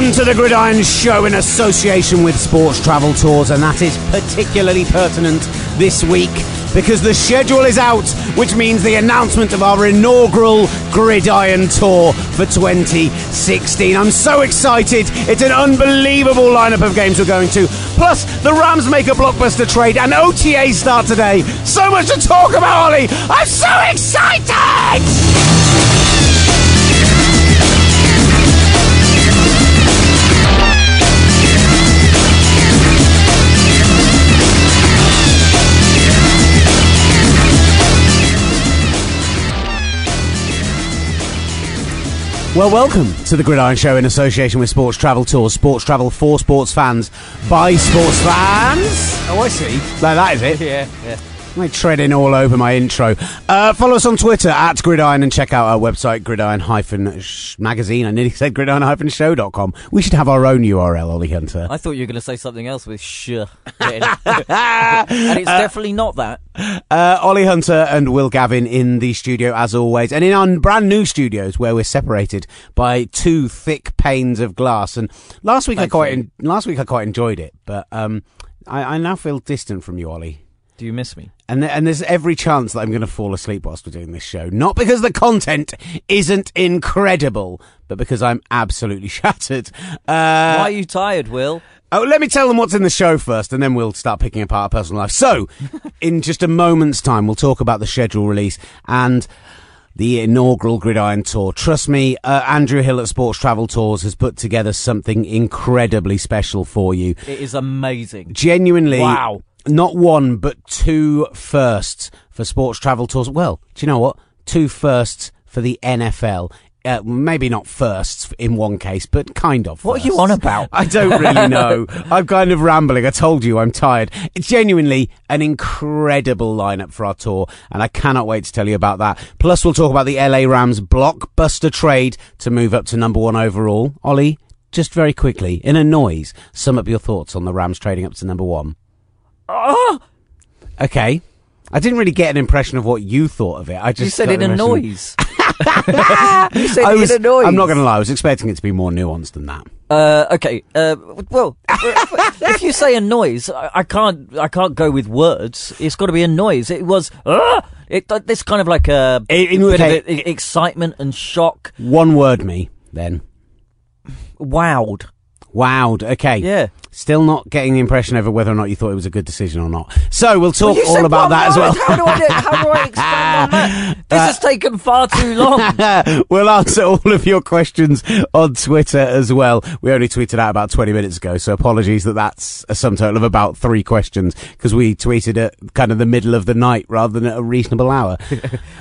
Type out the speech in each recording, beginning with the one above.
Welcome to the Gridiron Show in association with Sports Travel Tours, and that is particularly pertinent this week because the schedule is out, which means the announcement of our inaugural Gridiron Tour for 2016. I'm so excited. It's an unbelievable lineup of games we're going to. Plus, the Rams make a blockbuster trade and OTA start today. So much to talk about, Ollie. I'm so excited! Well, welcome to the Gridiron Show in association with Sports Travel Tours. Sports Travel for sports fans by sports fans. Oh, I see. No, that is it. Yeah, yeah. I treading all over my intro. Uh, follow us on Twitter at Gridiron and check out our website, gridiron magazine. I nearly said gridiron show.com. We should have our own URL, Ollie Hunter. I thought you were going to say something else with sh. and it's definitely not that. Uh, Ollie Hunter and Will Gavin in the studio as always, and in our brand new studios where we're separated by two thick panes of glass. And last week Thank I quite, en- last week I quite enjoyed it, but um, I, I now feel distant from you, Ollie. Do you miss me? And, th- and there's every chance that I'm going to fall asleep whilst we're doing this show. Not because the content isn't incredible, but because I'm absolutely shattered. Uh, Why are you tired, Will? Oh, let me tell them what's in the show first, and then we'll start picking apart our personal life. So, in just a moment's time, we'll talk about the schedule release and the inaugural Gridiron Tour. Trust me, uh, Andrew Hill at Sports Travel Tours has put together something incredibly special for you. It is amazing. Genuinely, Wow. Not one but two firsts for Sports Travel Tours. Well, do you know what? Two firsts for the NFL. Uh, maybe not firsts in one case, but kind of. What are you on about? I don't really know. I'm kind of rambling. I told you I'm tired. It's genuinely an incredible lineup for our tour, and I cannot wait to tell you about that. Plus, we'll talk about the LA Rams blockbuster trade to move up to number one overall. Ollie, just very quickly, in a noise, sum up your thoughts on the Rams trading up to number one. Ah! Okay. I didn't really get an impression of what you thought of it. I just You said in a noise. you said I was, in a noise. I'm not going to lie. I was expecting it to be more nuanced than that. Uh, okay. Uh, well, if you say a noise, I, I can't. I can't go with words. It's got to be a noise. It was. Uh, it. This kind of like a It- it- bit okay. of excitement and shock. One word, me then. Wowed. Wowed. Okay. Yeah. Still not getting the impression over whether or not you thought it was a good decision or not. So we'll talk You all about that as well. How do I? How do I expand on that? This has taken far too long. we'll answer all of your questions on Twitter as well. We only tweeted out about 20 minutes ago, so apologies that that's a sum total of about three questions because we tweeted at kind of the middle of the night rather than at a reasonable hour.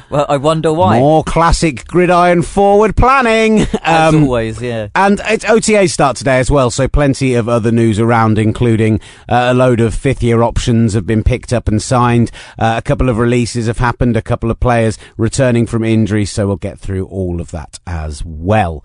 Well, I wonder why. More classic gridiron forward planning. As Um, always, yeah. And it's OTA start today as well, so plenty of other news around, including uh, a load of fifth year options have been picked up and signed. Uh, a couple of releases have happened, a couple of players returning from injury, so we'll get through all of that as well.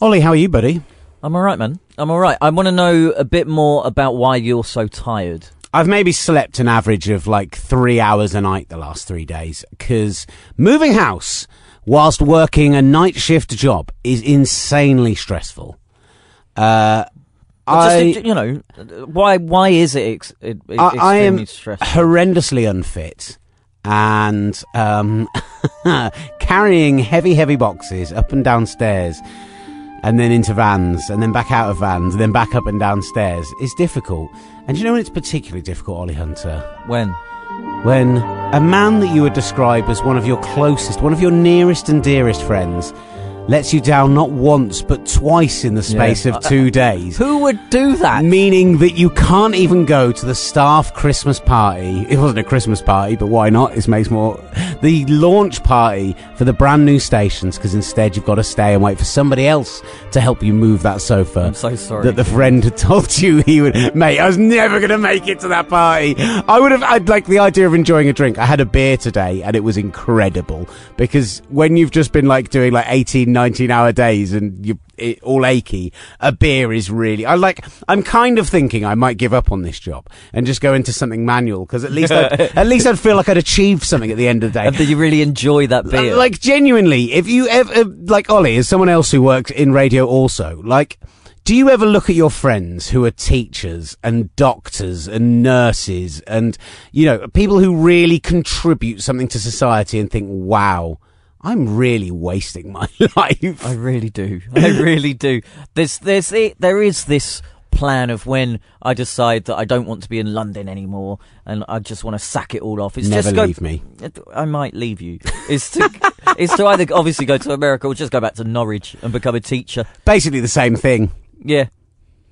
Ollie, how are you, buddy? I'm all right, man. I'm all right. I want to know a bit more about why you're so tired. I've maybe slept an average of like three hours a night the last three days because moving house whilst working a night shift job is insanely stressful. Uh, I, Just, you know, why? Why is it? It I, I am stressful? horrendously unfit and um, carrying heavy, heavy boxes up and downstairs, and then into vans and then back out of vans and then back up and downstairs is difficult. And do you know when it's particularly difficult, Ollie Hunter? When? When a man that you would describe as one of your closest, one of your nearest and dearest friends lets you down not once but twice in the space Yeah. of two days. Who would do that? Meaning that you can't even go to the staff Christmas party. It wasn't a Christmas party, but why not? It makes more. The launch party for the brand new stations, because instead you've got to stay and wait for somebody else to help you move that sofa. I'm so sorry. That the friend had told you he would. Mate, I was never going to make it to that party. I would have. I'd like the idea of enjoying a drink. I had a beer today and it was incredible because when you've just been like doing like 18, 19 hour days and you it, all achy, a beer is really. I like. I'm kind of thinking I might give up on this job and just go into something manual because at least I'd, at least I'd feel like I'd achieved something at the end of the day. and did you really enjoy that uh, beer? Like genuinely, if you ever uh, like Ollie, is someone else who works in radio, also like Do you ever look at your friends who are teachers and doctors and nurses and, you know, people who really contribute something to society and think, wow, I'm really wasting my life? I really do. I really do. There's, there's, there is this plan of when I decide that I don't want to be in London anymore and I just want to sack it all off. It's Never just go, leave me. I might leave you. Is to is to either obviously go to America or just go back to Norwich and become a teacher. Basically the same thing. Yeah.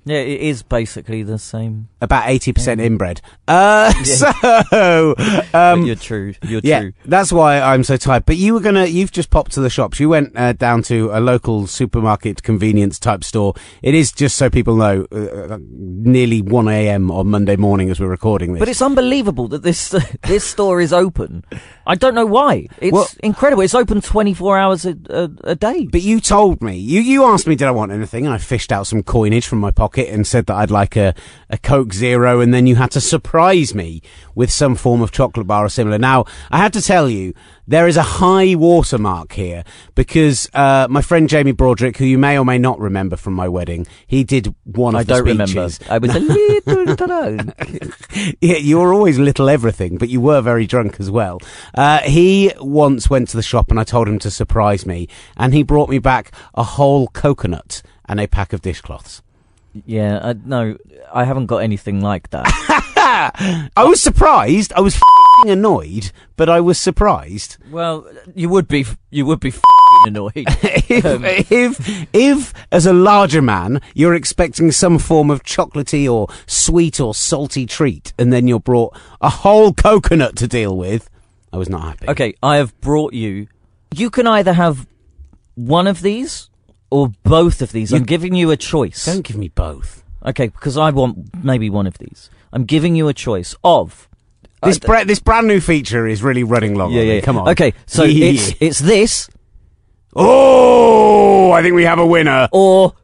Yeah, it is basically the same. About eighty percent inbred. Uh, yeah. so um, you're true. You're yeah, true. That's why I'm so tired. But you were gonna. You've just popped to the shops. You went uh, down to a local supermarket convenience type store. It is just so people know, uh, uh nearly one a.m. on Monday morning as we're recording this. But it's unbelievable that this this store is open. I don't know why. It's well, incredible. It's open 24 hours a, a, a day. But you told me. You you asked me did I want anything, and I fished out some coinage from my pocket pocket and said that I'd like a, a Coke Zero, and then you had to surprise me with some form of chocolate bar or similar. Now, I had to tell you, there is a high watermark here because uh, my friend Jamie Broderick, who you may or may not remember from my wedding, he did one of I the don't speeches. remember. I was a little drunk. yeah, you were always little everything, but you were very drunk as well. Uh, he once went to the shop and I told him to surprise me, and he brought me back a whole coconut and a pack of dishcloths. Yeah, uh, no, I haven't got anything like that. I was surprised. I was annoyed, but I was surprised. Well, you would be, you would be annoyed if, um, if, if, as a larger man, you're expecting some form of chocolatey or sweet or salty treat, and then you're brought a whole coconut to deal with. I was not happy. Okay, I have brought you. You can either have one of these or both of these. You, I'm giving you a choice. Don't give me both. Okay, because I want maybe one of these. I'm giving you a choice of this. Uh, this brand new feature is really running long. Yeah, yeah. Come on. Okay, so it's it's this. Oh, I think we have a winner. Or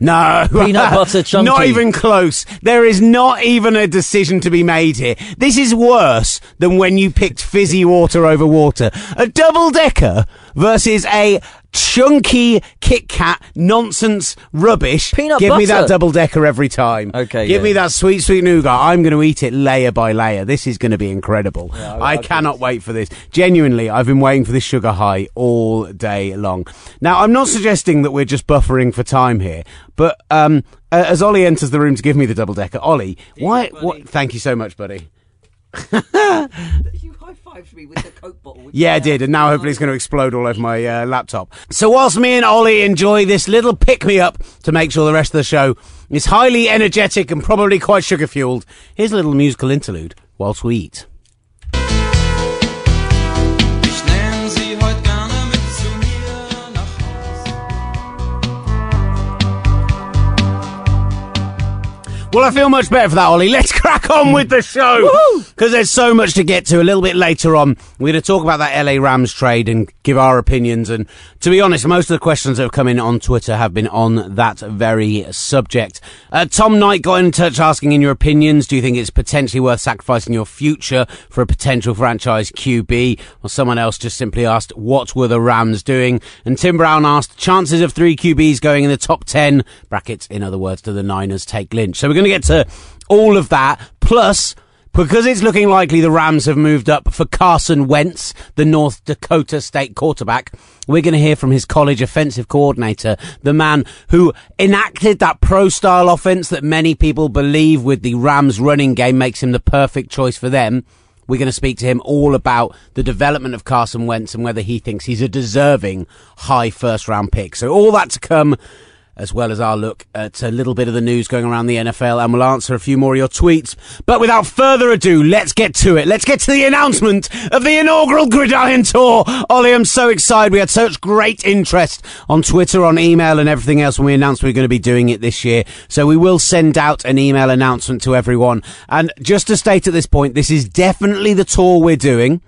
no. Peanut butter chunky. Not even close. There is not even a decision to be made here. This is worse than when you picked fizzy water over water. A double decker versus a chunky Kit Kat nonsense rubbish. Peanut Give butter. me that double decker every time. Okay. Give yeah. me that sweet, sweet nougat. I'm going to eat it layer by layer. This is going to be incredible. Yeah, I, I cannot wait for this. Genuinely, I've been waiting for this sugar high all day long. Now, I'm not suggesting that we're just buffering for time here, but um, as Ollie enters the room to give me the double decker, Ollie, why? What, thank you so much, buddy. you high fived me with the Coke bottle. Yeah, I did, and now hopefully it's going to explode all over my uh, laptop. So, whilst me and Ollie enjoy this little pick me up to make sure the rest of the show is highly energetic and probably quite sugar fueled, here's a little musical interlude whilst we eat. Well, I feel much better for that, Ollie. Let's crack on with the show because there's so much to get to. A little bit later on, we're going to talk about that LA Rams trade and give our opinions. And to be honest, most of the questions that have come in on Twitter have been on that very subject. Uh, Tom Knight got in touch asking, in your opinions, do you think it's potentially worth sacrificing your future for a potential franchise QB? Or someone else just simply asked, what were the Rams doing? And Tim Brown asked, chances of three QBs going in the top ten brackets. In other words, do the Niners take Lynch? So we're going to get to all of that. Plus, because it's looking likely the Rams have moved up for Carson Wentz, the North Dakota State quarterback. We're going to hear from his college offensive coordinator, the man who enacted that pro style offense that many people believe with the Rams running game makes him the perfect choice for them. We're going to speak to him all about the development of Carson Wentz and whether he thinks he's a deserving high first round pick. So all that to come as well as our look at a little bit of the news going around the NFL, and we'll answer a few more of your tweets. But without further ado, let's get to it. Let's get to the announcement of the inaugural Gridiron Tour. Ollie, I'm so excited. We had such great interest on Twitter, on email, and everything else when we announced we were going to be doing it this year. So we will send out an email announcement to everyone. And just to state at this point, this is definitely the tour we're doing.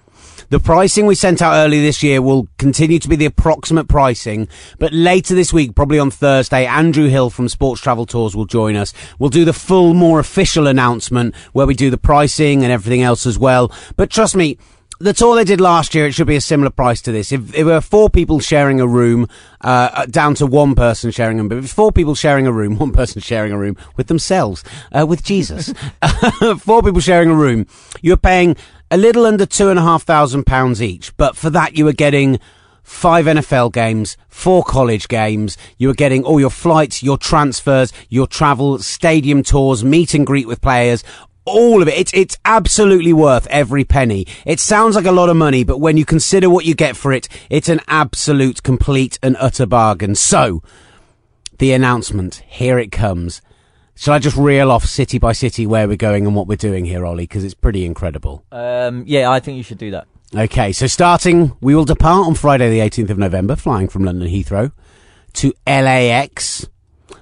The pricing we sent out early this year will continue to be the approximate pricing, but later this week, probably on Thursday, Andrew Hill from Sports Travel Tours will join us. We'll do the full, more official announcement where we do the pricing and everything else as well. But trust me, the tour they did last year, it should be a similar price to this. If, there were four people sharing a room, uh, down to one person sharing a room, but four people sharing a room, one person sharing a room with themselves, uh, with Jesus, four people sharing a room, you're paying a little under two and a half thousand pounds each. But for that, you were getting five NFL games, four college games. You were getting all your flights, your transfers, your travel, stadium tours, meet and greet with players, all of it. It's, it's absolutely worth every penny. It sounds like a lot of money, but when you consider what you get for it, it's an absolute, complete and utter bargain. So, the announcement, here it comes. Shall I just reel off city by city where we're going and what we're doing here, Ollie? Because it's pretty incredible. Um, yeah, I think you should do that. Okay, so starting, we will depart on Friday the 18th of November, flying from London Heathrow to LAX.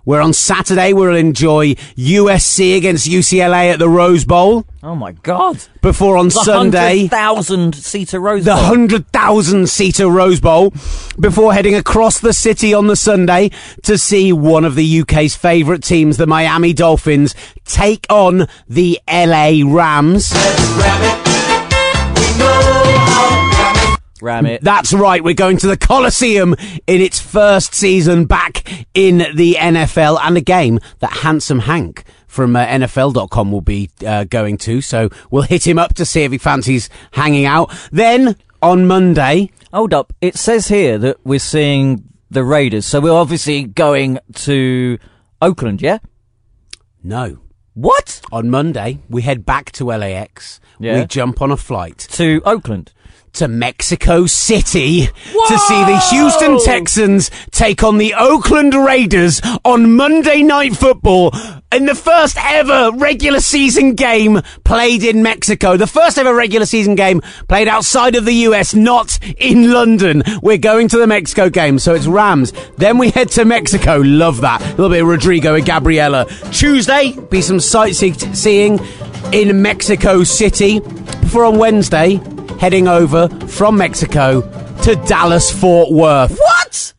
Where on Saturday we'll enjoy USC against UCLA at the Rose Bowl. Oh my God! Before on The Sunday, thousand seater Rose the hundred thousand seater Rose Bowl. Before heading across the city on the Sunday to see one of the UK's favourite teams, the Miami Dolphins, take on the LA Rams. Ram it. That's right, we're going to the Coliseum in its first season back in the NFL and a game that Handsome Hank from uh, NFL.com will be uh, going to. So we'll hit him up to see if he fancies hanging out. Then on Monday, Hold up. It says here that we're seeing the Raiders, so we're obviously going to Oakland. Yeah. no. What? On Monday, we head back to LAX. Yeah. We jump on a flight To Oakland. To Mexico City to see the Houston Texans take on the Oakland Raiders on Monday Night Football in the first ever regular season game played in Mexico. The first ever regular season game played outside of the US, not in London. We're going to the Mexico game, so it's Rams. Then we head to Mexico. Love that. A little bit of Rodrigo and Gabriela. Tuesday, be some sightseeing in Mexico City. Before on Wednesday, heading over from Mexico to Dallas Fort Worth. What?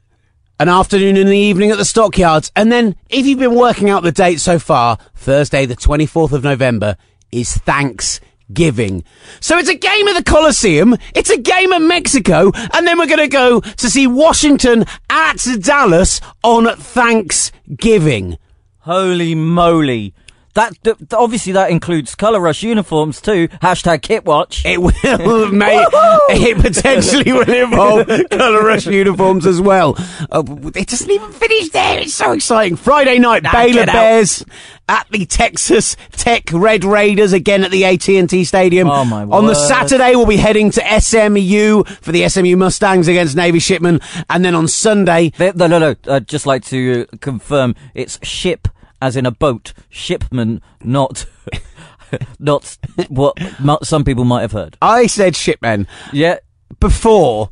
An afternoon and the evening at the stockyards. And then, if you've been working out the date so far, Thursday, the 24th of November, is Thanksgiving. So it's a game at the Coliseum, it's a game at Mexico, and then we're going to go to see Washington at Dallas on Thanksgiving. Holy moly! That th- obviously that includes color rush uniforms too. Hashtag kit watch. It will, mate. It potentially will involve colour rush uniforms as well. Uh, it doesn't even finish there. It's so exciting. Friday night, Baylor. Bears at the Texas Tech Red Raiders again at the AT&T Stadium. Oh, my On the. Saturday, we'll be heading to SMU for the SMU Mustangs against Navy Shipman, and then on Sunday, no, no, no. I'd just like to uh, confirm it's ship as in a boat, shipman, not not what some people might have heard. I said Shipmen. Yeah. before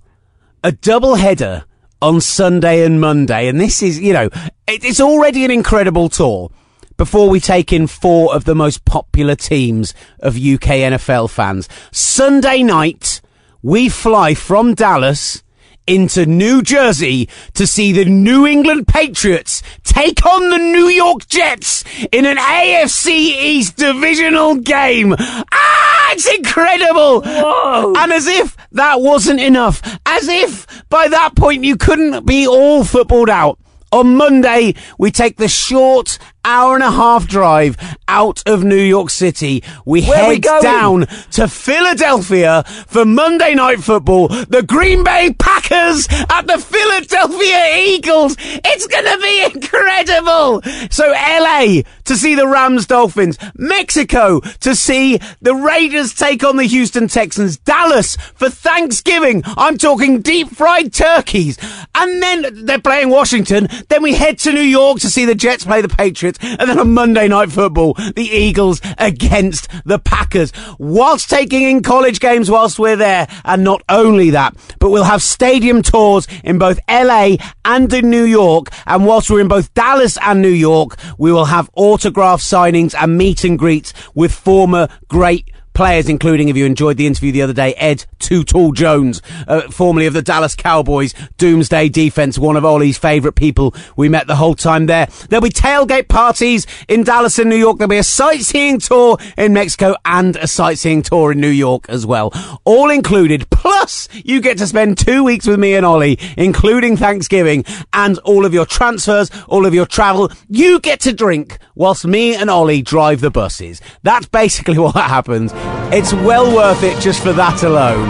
a double header on Sunday and Monday, and this is, you know, it, it's already an incredible tour. Before we take in four of the most popular teams of UK NFL fans, Sunday night we fly from Dallas into New Jersey to see the New England Patriots take on the New York Jets in an AFC East divisional game. Ah, it's incredible! Whoa. And as if that wasn't enough, as if by that point you couldn't be all footballed out. On Monday, we take the short hour and a half drive out of New York City. We Where are we head down to Philadelphia for Monday Night Football. The Green Bay Packers at the Philadelphia Eagles. It's going to be incredible. So LA to see the Rams Dolphins. Mexico to see the Raiders take on the Houston Texans. Dallas for Thanksgiving. I'm talking deep fried turkeys. And then they're playing Washington. Then we head to New York to see the Jets play the Patriots. And then on Monday Night Football, the Eagles against the Packers. Whilst taking in college games whilst we're there. And not only that, but we'll have stadium tours in both LA and in New York. And whilst we're in both Dallas and New York, we will have autograph signings and meet and greets with former great players, including, if you enjoyed the interview the other day, Ed Too Tall Jones, uh, formerly of the Dallas Cowboys, Doomsday Defense, one of Ollie's favourite people we met the whole time there. There'll be tailgate parties in Dallas and New York. There'll be a sightseeing tour in Mexico and a sightseeing tour in New York as well. All included. Plus, you get to spend two weeks with me and Ollie, including Thanksgiving and all of your transfers, all of your travel. You get to drink whilst me and Ollie drive the buses. That's basically what happens. It's well worth it just for that alone.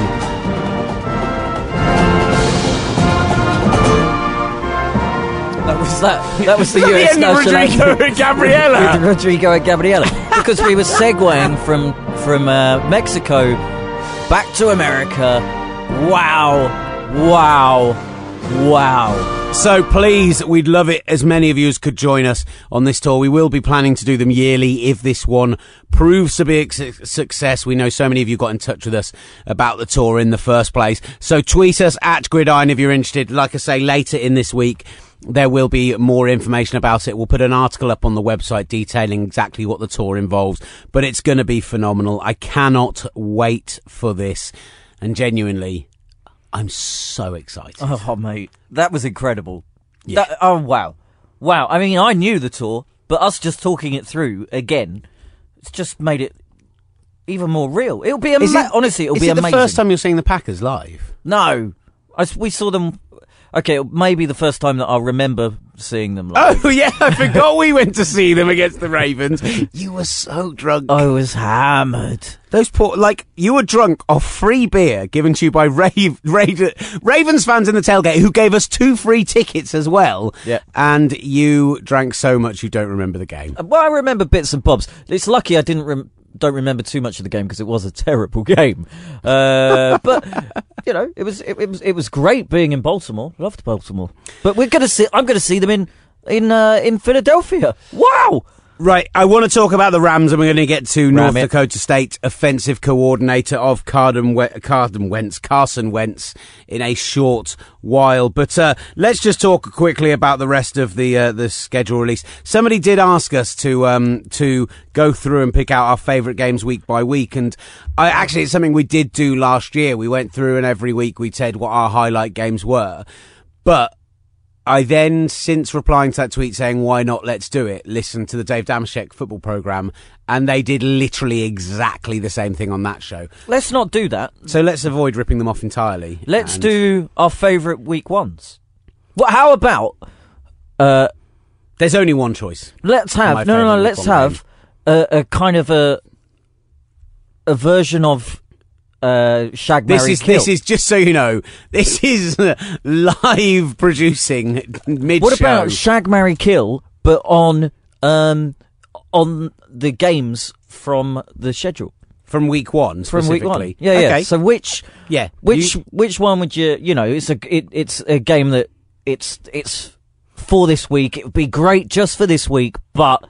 That was that. That was the US Rodrigo and Gabriela? With Rodrigo and Gabriela, because we were segueing from from uh, Mexico back to America. Wow, wow, wow. So please, we'd love it as many of you as could join us on this tour. We will be planning to do them yearly if this one proves to be a success. We know so many of you got in touch with us about the tour in the first place. So tweet us at Gridiron if you're interested. Like I say, later in this week, there will be more information about it. We'll put an article up on the website detailing exactly what the tour involves, but it's going to be phenomenal. I cannot wait for this. And genuinely, I'm so excited. Oh, mate, that was incredible. That- oh, wow, wow. I mean, I knew the tour, but us just talking it through again, it's just made it even more real. It'll be Is ama- it- honestly, it'll is be it amazing. the first time you're seeing the Packers live? No, I s we saw them. Okay, maybe the first time that I remember seeing them. Live. Oh yeah, I forgot we went to see them against the Ravens. You were so drunk. I was hammered. Those poor, like you were drunk off free beer given to you by Rave, Rave, Ravens fans in the tailgate who gave us two free tickets as well. Yeah. and you drank so much you don't remember the game. Well, I remember bits and bobs. It's lucky I didn't rem- don't remember too much of the game because it was a terrible game. Uh, but you know, it was it, it was it was great being in Baltimore. Loved Baltimore. But we're gonna see. I'm gonna see them in in uh, in Philadelphia. Wow. Right, I want to talk about the Rams, and we're going to get to North it. Dakota State offensive coordinator of Carden, Carden Wentz, Carson Wentz, in a short while. But uh, let's just talk quickly about the rest of the uh, the schedule release. Somebody did ask us to um, to go through and pick out our favourite games week by week, and I actually it's something we did do last year. We went through and every week we said what our highlight games were, but I then, since replying to that tweet saying, why not, let's do it, listened to the Dave Dameshek football programme, and they did literally exactly the same thing on that show. Let's not do that. So let's avoid ripping them off entirely. Let's And- do our favourite week ones. Well, how about uh, There's only one choice. let's have no no no. Let's have a, a kind of a a version of uh, Shag This Marry, is Kill. this is just so you know. This is live producing mid What about Shag Marry Kill, but on um on the games from the schedule from week one? from week one? Yeah, yeah. Okay. So which yeah, which you- which one would you you know? It's a it, it's a game that it's it's for this week. It would be great just for this week, but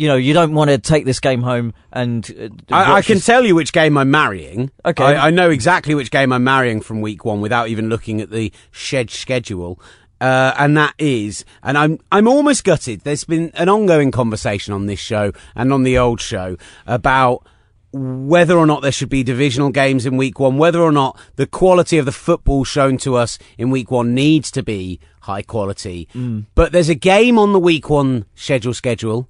you know you don't want to take this game home and. Uh, I, I can this- tell you which game I'm marrying. Okay. I, I know exactly which game I'm marrying from week one without even looking at the shed schedule. Uh, and that is, and I'm I'm almost gutted. There's been an ongoing conversation on this show and on the old show about whether or not there should be divisional games in week one, whether or not the quality of the football shown to us in week one needs to be high quality. But there's a game on the week one schedule schedule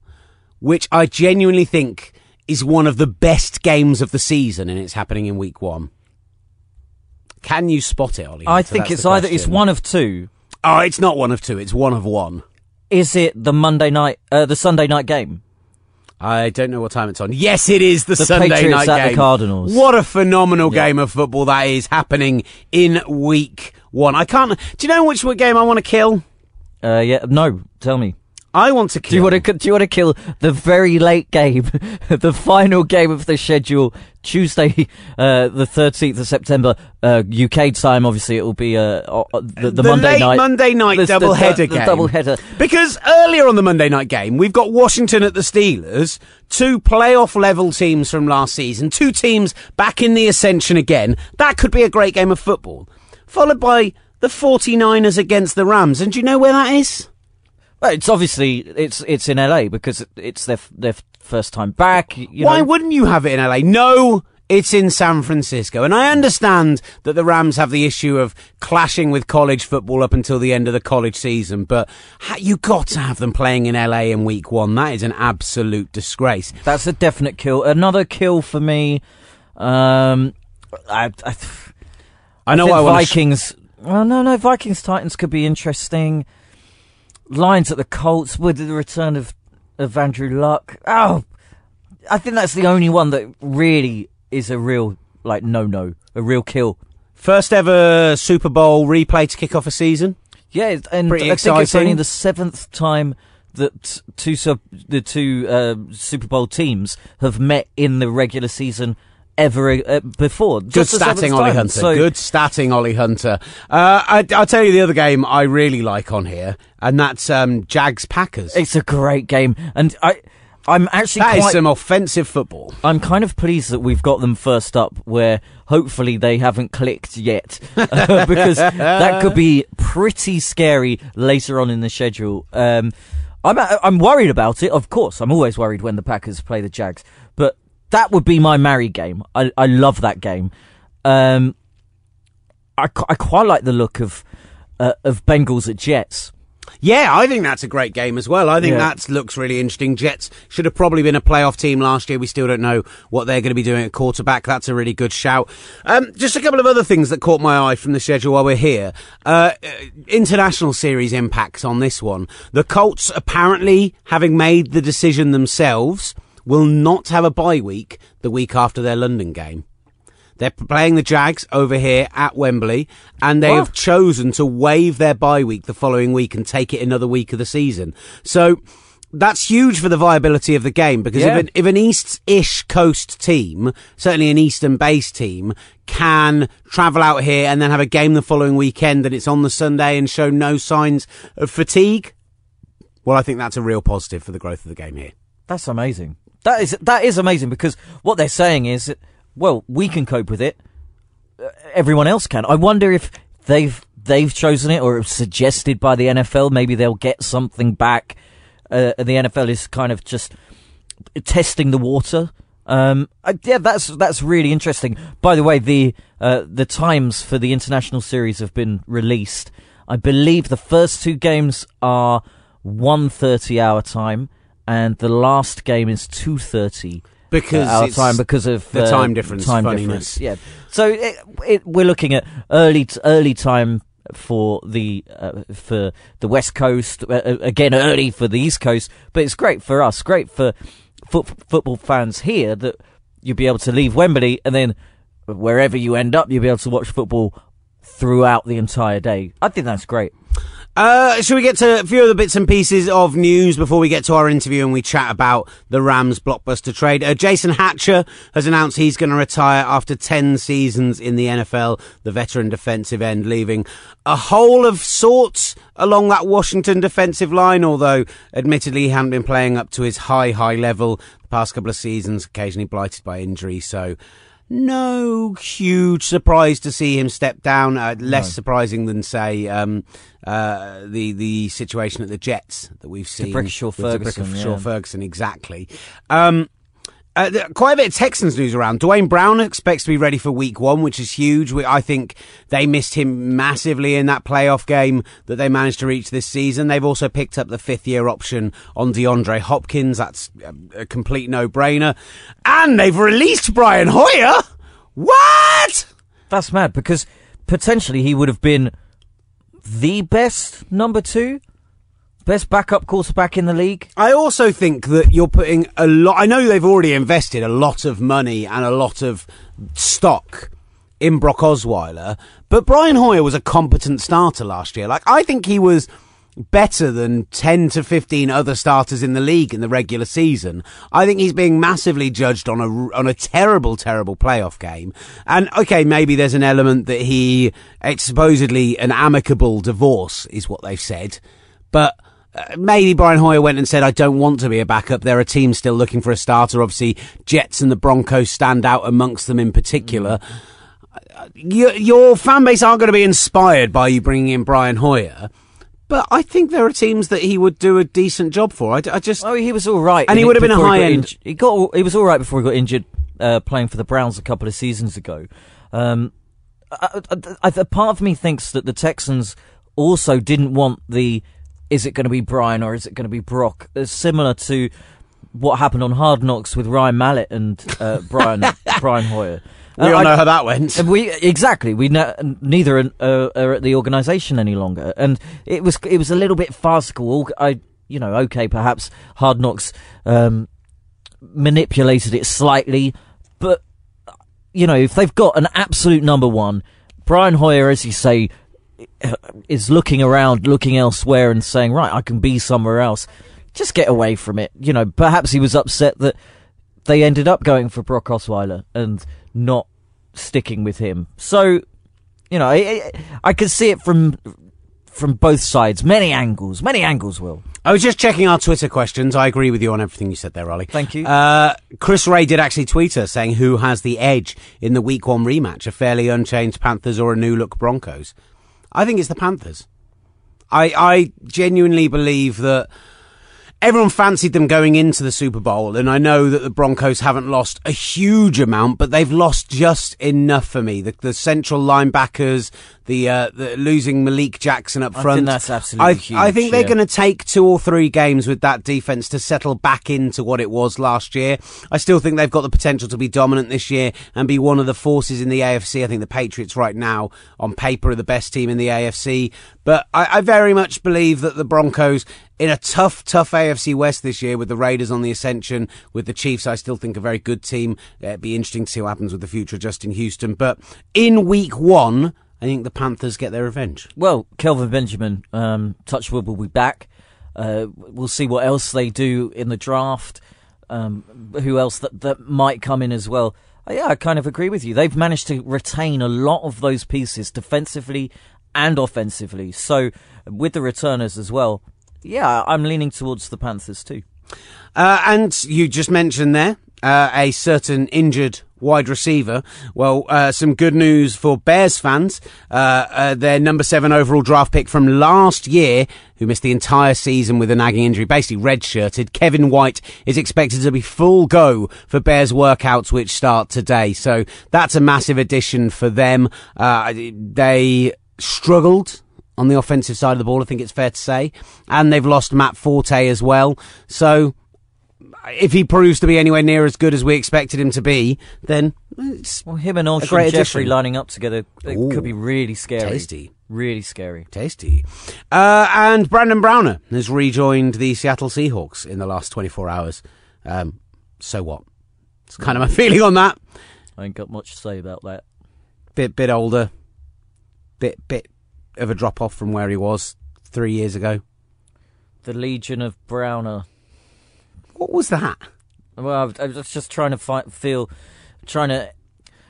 which I genuinely think is one of the best games of the season, and it's happening in week one. Can you spot it, Ollie? I So think it's either it's one of two. Oh, it's not one of two. It's one of one. Is it the Monday night, uh, the Sunday night game? I don't know what time it's on. Yes, it is the, The Sunday Patriots night at the. Cardinals. What a phenomenal game of football that is happening in week one. I can't. Do you know which game I want to kill? Uh, yeah, no. Tell me. I want to kill. Do you want to? Do you want to kill the very late game, the final game of the schedule, Tuesday, uh, the thirteenth of September, uh, UK time? Obviously, it will be uh, the, the, The Monday night Monday night the- doubleheader the, game. doubleheader. Because earlier on the Monday night game, we've got Washington at the Steelers, two playoff level teams from last season, two teams back in the ascension again. That could be a great game of football. Followed by the 49ers against the Rams. And do you know where that is? Well, it's obviously it's it's in LA because it's their their first time back. You Why know. wouldn't you have it in LA? No, It's in San Francisco. And I understand that the Rams have the issue of clashing with college football up until the end of the college season, but you got to have them playing in LA in week one. That is an absolute disgrace. That's a definite kill. Another kill for me. Um, I, I, I know I want to sh- Vikings. well, no, no. Vikings Titans could be interesting. Lions at the Colts with the return of of Andrew Luck. Oh, I think that's the only one that really is a real like no no, a real kill. First ever Super Bowl replay to kick off a season. Yeah, and Pretty I think it's only the seventh time that two sub the two uh, Super Bowl teams have met in the regular season ever uh, before. Good statting, Ollie. Hunter. So- Good starting, Ollie Hunter. Uh, I, I'll tell you the other game I really like on here, and that's um, Jags Packers. It's a great game, and I, I'm actually That is quite. some offensive football. I'm kind of pleased that we've got them first up, where hopefully they haven't clicked yet, because that could be pretty scary later on in the schedule. Um, I'm I'm worried about it. Of course, I'm always worried when the Packers play the Jags, that would be my marry game. I I love that game. Um, I I quite like the look of uh, of Bengals at Jets. Yeah, I think that's a great game as well. I think Yeah. that looks really interesting. Jets should have probably been a playoff team last year. We still don't know what they're going to be doing at quarterback. That's a really good shout. Um, just a couple of other things that caught my eye from the schedule while we're here. Uh, uh, international series impacts on this one. The Colts apparently having made the decision themselves will not have a bye week the week after their London game. They're playing the Jags over here at Wembley, and they What? have chosen to waive their bye week the following week and take it another week of the season. So that's huge for the viability of the game because Yeah. if an, if an East-ish coast team, certainly an Eastern-based team, can travel out here and then have a game the following weekend and it's on the Sunday and show no signs of fatigue, well, I think that's a real positive for the growth of the game here. That's amazing. That is that is amazing because what they're saying is, well, we can cope with it. Uh, Everyone else can. I wonder if they've they've chosen it or it's suggested by the NFL. Maybe they'll get something back. Uh, the NFL is kind of just testing the water. Um, yeah, that's that's really interesting. By the way, the uh, the times for the international series have been released. I believe the first two games are 1.30 hour time, and the last game is two thirty Because our it's time because of the uh, time difference, Time funniness. difference. Yeah. So it, it, we're looking at early t- early time for the uh, for the West Coast. Uh, uh, again, early for the East Coast, but it's great for us. Great for foot, football fans here that you'll be able to leave Wembley and then wherever you end up, you'll be able to watch football throughout the entire day. I think that's great. Uh, should we get to a few other bits and pieces of news before we get to our interview and we chat about the Rams blockbuster trade? Uh, Jason Hatcher has announced he's going to retire after 10 seasons in the NFL, the veteran defensive end, leaving a hole of sorts along that Washington defensive line, although admittedly he hadn't been playing up to his high, high level the past couple of seasons, occasionally blighted by injury, so no huge surprise to see him step down. Uh, less surprising than say um, uh, the the situation at the Jets that we've seen. Brickashaw with Ferguson, yeah. Ferguson, exactly. Um, uh, quite a bit of Texans news around. Duane Brown expects to be ready for Week One, which is huge. We, I think they missed him massively in that playoff game that they managed to reach this season. They've also picked up the fifth-year option on DeAndre Hopkins. That's a, a complete no-brainer. And they've released Brian Hoyer. What? That's mad because potentially he would have been the best number two, best backup quarterback in the league. I also think that you're putting a lot. I know they've already invested a lot of money and a lot of stock in Brock Osweiler, but Brian Hoyer was a competent starter last year. Like I think he was better than 10 to 15 other starters in the league in the regular season. I think he's being massively judged on a on a terrible terrible playoff game. And okay, maybe there's an element that he it's supposedly an amicable divorce is what they've said. But uh, maybe Brian Hoyer went and said, I don't want to be a backup. There are teams still looking for a starter. Obviously, Jets and the Broncos stand out amongst them in particular. Uh, Your, your fan base aren't going to be inspired by you bringing in Brian Hoyer. But I think there are teams that he would do a decent job for. I, I just. Oh, he was all right, And he would have been a high got end- he got he was all right before he got injured uh, playing for the Browns a couple of seasons ago. Um, I, I, I, a part of me thinks that the Texans also didn't want the is it going to be Brian or is it going to be Brock? It's similar to what happened on Hard Knocks with Ryan Mallett and uh, Brian Brian Hoyer. We Uh, all I- know how that went. we exactly we ne- neither are, uh, are at the organisation any longer, and it was it was a little bit farcical. I you know okay perhaps Hard Knocks um, manipulated it slightly, but you know if they've got an absolute number one, Brian Hoyer, as you say, is looking around, looking elsewhere, and saying right I can be somewhere else. Just get away from it. You know perhaps he was upset that they ended up going for Brock Osweiler and not sticking with him. So, you know, I, I, could see it from from both sides, many angles, many angles. Will I was just checking our Twitter questions. I agree with you on everything you said there, Ollie. Thank you. Uh, Chris Ray did actually tweet us saying who has the edge in the Week One rematch: a fairly unchanged Panthers or a new look Broncos? I think it's the Panthers. I I genuinely believe that everyone fancied them going into the Super Bowl, and I know that the Broncos haven't lost a huge amount, but they've lost just enough for me. The, the central linebackers, the, uh, the losing Malik Jackson up I front. think that's absolutely I, huge, I think they're yeah. going to take two or three games with that defense to settle back into what it was last year. I still think they've got the potential to be dominant this year and be one of the forces in the AFC. I think the Patriots right now, on paper, are the best team in the AFC. But I, I very much believe that the Broncos, in a tough, tough AFC West this year, with the Raiders on the ascension, with the Chiefs, I still think a very good team. It'd be interesting to see what happens with the future of Justin Houston. But in week one, I think the Panthers get their revenge. well, Kelvin Benjamin, um, Touchwood will be back. Uh, we'll see what else they do in the draft. Um, who else that that might come in as well? Uh, yeah, I kind of agree with you. They've managed to retain a lot of those pieces defensively and offensively. So with the returners as well, yeah, I'm leaning towards the Panthers too. Uh, and you just mentioned there uh, a certain injured wide receiver. Well, uh, some good news for Bears fans. Uh, uh, their number seven overall draft pick from last year, who missed the entire season with a nagging injury, basically redshirted, Kevin White, is expected to be full go for Bears workouts, which start today. So that's a massive addition for them. Uh, they struggled on the offensive side of the ball, I think it's fair to say. And they've lost Matt Forte as well. So if he proves to be anywhere near as good as we expected him to be, then it's Well, him and Alshon Jeffery lining up together it Ooh. could be really scary. tasty. Really scary. Tasty. Uh, and Brandon Browner has rejoined the Seattle Seahawks in the last 24 hours. Um, so what? It's kind of my feeling on that. I ain't got much to say about that. Bit, bit older. Bit, bit of a drop off from where he was three years ago. The Legion of Browner. What was that? Well, I was just trying to find, feel, trying to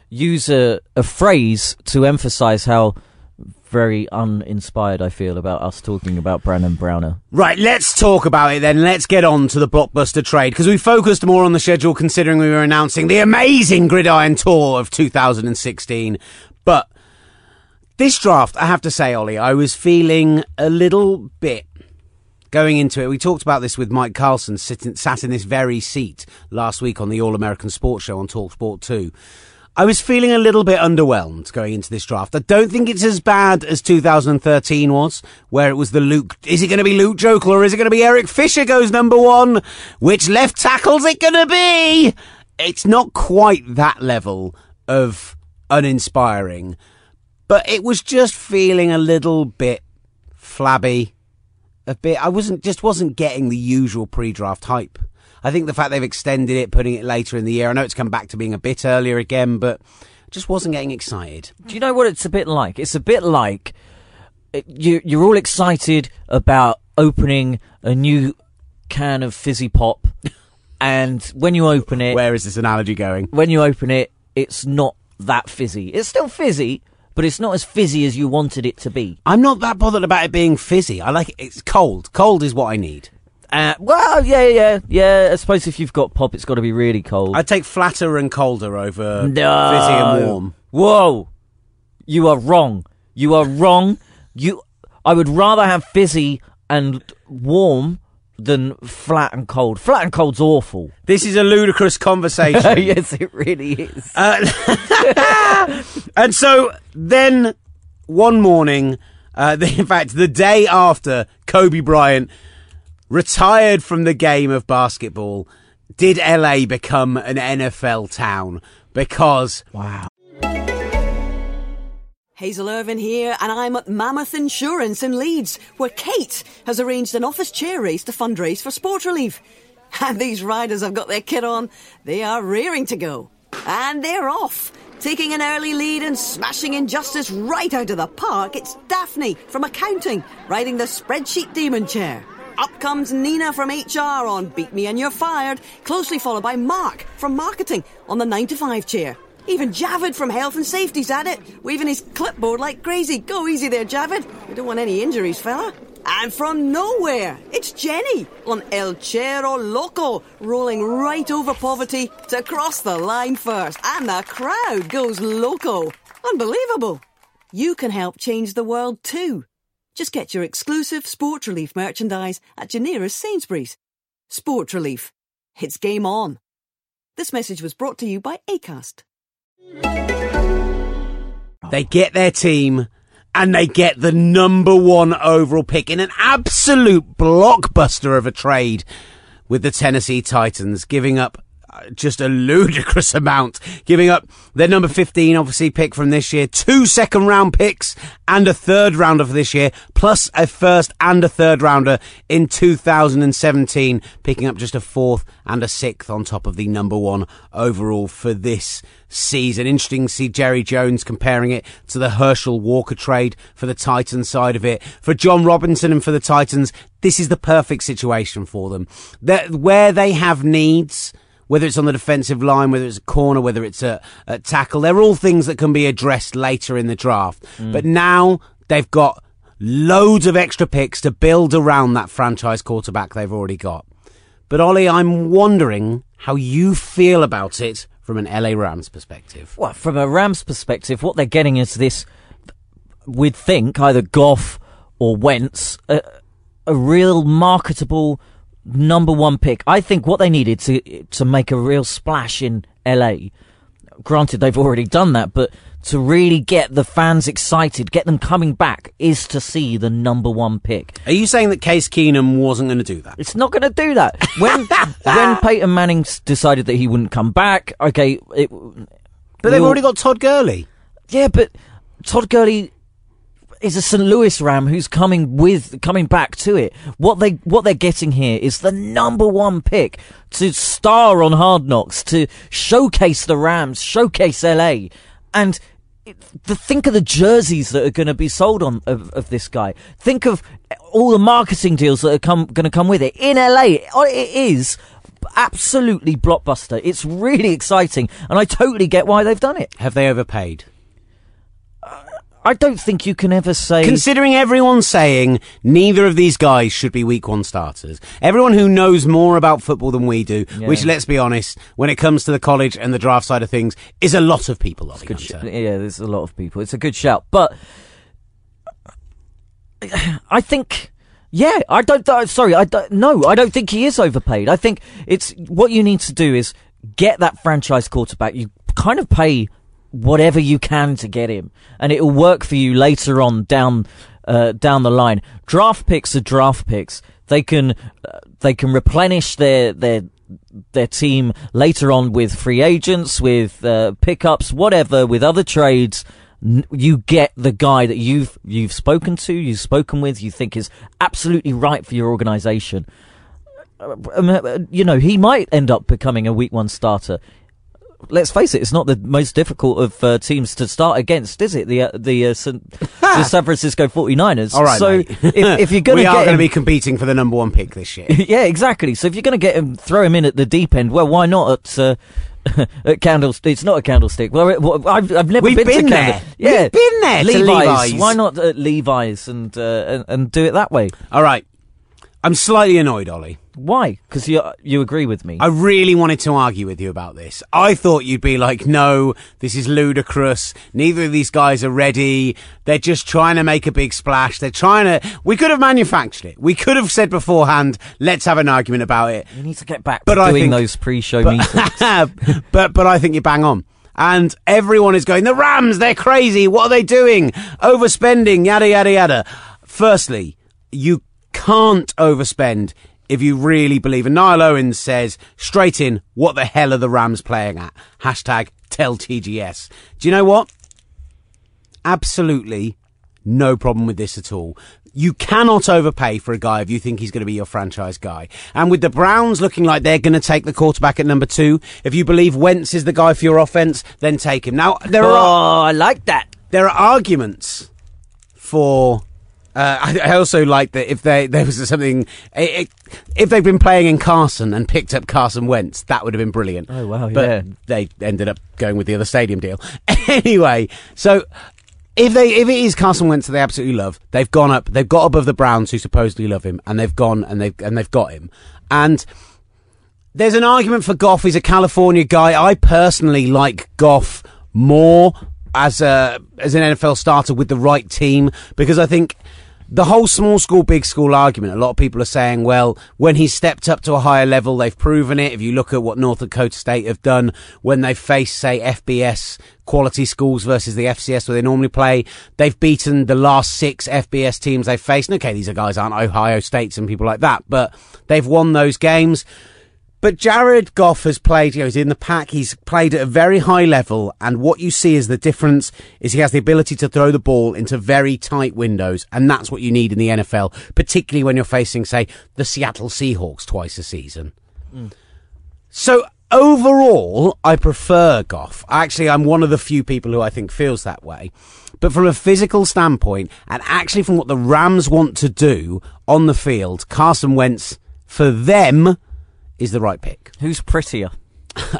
use a, a phrase to emphasise how very uninspired I feel about us talking about Brandon Browner. Right, let's talk about it then. Let's get on to the blockbuster trade because we focused more on the schedule considering we were announcing the amazing Gridiron Tour of 2016. But this draft, I have to say, Ollie, I was feeling a little bit going into it. We talked about this with Mike Carlson, sitting, sat in this very seat last week on the All American Sports Show on Talksport 2. I was feeling a little bit underwhelmed going into this draft. I don't think it's as bad as 2013 was, where it was the Luke. Is it going to be Luke Joeckel or is it going to be Eric Fisher goes number one? Which left tackle's it going to be? It's not quite that level of uninspiring, but it was just feeling a little bit flabby. A bit. I wasn't just wasn't getting the usual pre-draft hype. I think the fact they've extended it, putting it later in the year. I know it's come back to being a bit earlier again, but just wasn't getting excited. Do you know what it's a bit like? It's a bit like you, you're all excited about opening a new can of fizzy pop, and when you open it, Where is this analogy going? when you open it, it's not that fizzy. It's still fizzy, but it's not as fizzy as you wanted it to be. I'm not that bothered about it being fizzy. I like it. It's cold. Cold is what I need. Uh, well, yeah, yeah, yeah. I suppose if you've got pop, it's got to be really cold. I'd take flatter and colder over no. fizzy and warm. Whoa, you are wrong. You are wrong. You, I would rather have fizzy and warm than flat and cold. Flat and cold's awful. This is a ludicrous conversation. yes, it really is. Uh, and so then one morning, uh, the, in fact, the day after Kobe Bryant retired from the game of basketball, did LA become an NFL town? Because wow. Hazel Irvin here, and I'm at Mammoth Insurance in Leeds, where Kate has arranged an office chair race to fundraise for sport relief. And these riders have got their kit on. They are rearing to go. And they're off. Taking an early lead and smashing injustice right out of the park, it's Daphne from accounting riding the spreadsheet demon chair. Up comes Nina from HR on Beat Me and You're Fired, closely followed by Mark from marketing on the 9 to 5 chair. Even Javid from Health and Safety's at it, waving his clipboard like crazy. Go easy there, Javid. We don't want any injuries, fella. And from nowhere, it's Jenny on El Chero Loco, rolling right over poverty to cross the line first. And the crowd goes loco. Unbelievable. You can help change the world too. Just get your exclusive Sport Relief merchandise at your nearest Sainsbury's. Sport Relief. It's game on. This message was brought to you by ACAST. They get their team and they get the number one overall pick in an absolute blockbuster of a trade with the Tennessee Titans, giving up just a ludicrous amount, giving up their number 15, obviously, pick from this year, two second round picks and a third rounder for this year, plus a first and a third rounder in 2017, picking up just a fourth and a sixth on top of the number one overall for this season. Interesting to see Jerry Jones comparing it to the Herschel Walker trade for the Titans side of it. For Jon Robinson and for the Titans, this is the perfect situation for them. That where they have needs, whether it's on the defensive line, whether it's a corner, whether it's a, a tackle, they're all things that can be addressed later in the draft. Mm. But now they've got loads of extra picks to build around that franchise quarterback they've already got. But Ollie, I'm wondering how you feel about it from an LA Rams perspective. Well, from a Rams perspective, what they're getting is this. We'd think either Goff or Wentz, a, a real marketable number one pick. I think what they needed to to make a real splash in LA. Granted, they've already done that, but to really get the fans excited, get them coming back, is to see the number one pick. Are you saying that Case Keenum wasn't going to do that? It's not going to do that. When when Peyton Manning decided that he wouldn't come back, okay, it, but they've already got Todd Gurley. Yeah, but Todd Gurley is a St. Louis Ram who's coming with coming back to it. What they what they're getting here is the number one pick to star on Hard Knocks to showcase the Rams, showcase LA, and the think of the jerseys that are going to be sold on of, of, this guy. Think of all the marketing deals that are come going to come with it in LA. It is absolutely blockbuster. It's really exciting, and I totally get why they've done it. Have they overpaid? I don't think you can ever say. Considering everyone saying neither of these guys should be week one starters, everyone who knows more about football than we do, yeah. which let's be honest, when it comes to the college and the draft side of things, is a lot of people. Good sh- yeah, there's a lot of people. It's a good shout, but I think. Yeah, I don't. Uh, sorry, I don't. No, I don't think he is overpaid. I think it's what you need to do is get that franchise quarterback. You kind of pay whatever you can to get him, and it'll work for you later on down uh, down the line. Draft picks are draft picks. They can uh, they can replenish their their their team later on with free agents, with uh, pickups, whatever, with other trades. you get the guy that you've you've spoken to, you've spoken with, you think is absolutely right for your organization. Uh, um, uh, you know, he might end up becoming a week one starter let's face it, it's not the most difficult of uh, teams to start against, is it? The uh, the, uh, San, the San Francisco 49ers. All right. So if, if, you're going to, we are going to be competing for the number one pick this year. yeah, exactly. So if you're going to get him, throw him in at the deep end. Well, why not at? Uh, at Candlestick, it's not a Candlestick. Well, I've, I've never We've been, been to there. Candle- yeah, We've been there. Levi's. Levi's. Why not at Levi's and, uh, and and do it that way? All right. I'm slightly annoyed, Ollie. Why? Because you you agree with me. I really wanted to argue with you about this. I thought you'd be like, no, this is ludicrous. Neither of these guys are ready. They're just trying to make a big splash. They're trying to. We could have manufactured it. We could have said beforehand, let's have an argument about it. you need to get back But to I doing think- those pre-show meetings. but but I think you bang on. And everyone is going, the Rams, they're crazy. What are they doing? Overspending, yada, yada, yada. Firstly, you can't overspend if you really believe. And Niall Owens says straight in, what the hell are the Rams playing at? Hashtag tell TGS. Do you know what? Absolutely no problem with this at all. You cannot overpay for a guy if you think he's going to be your franchise guy. And with the Browns looking like they're going to take the quarterback at number two, if you believe Wentz is the guy for your offense, then take him. Now, there are oh, are, I like that. there are arguments for. Uh, I, I also like that if they there was something i i if they've been playing in Carson and picked up Carson Wentz, that would have been brilliant. Oh, wow, But yeah. they ended up going with the other stadium deal. anyway, so if they if it is Carson Wentz that they absolutely love, they've gone up, they've got above the Browns who supposedly love him, and they've gone and they've and they've got him. And there's an argument for Goff. He's a California guy. I personally like Goff more as a as an NFL starter with the right team because I think the whole small school big school argument. A lot of people are saying, well, when he's stepped up to a higher level, they've proven it. If you look at what North Dakota State have done when they face, say, FBS quality schools versus the FCS where they normally play, they've beaten the last six FBS teams they've faced. And okay, these are guys aren't Ohio States and people like that, but they've won those games. But Jared Goff has played, you know, he's in the pack, he's played at a very high level, and what you see is the difference is he has the ability to throw the ball into very tight windows, and that's what you need in the NFL, particularly when you're facing, say, the Seattle Seahawks twice a season. Hmm. So overall, I prefer Goff. Actually, I'm one of the few people who I think feels that way. But from a physical standpoint, and actually from what the Rams want to do on the field, Carson Wentz, for them, is the right pick. Who's prettier?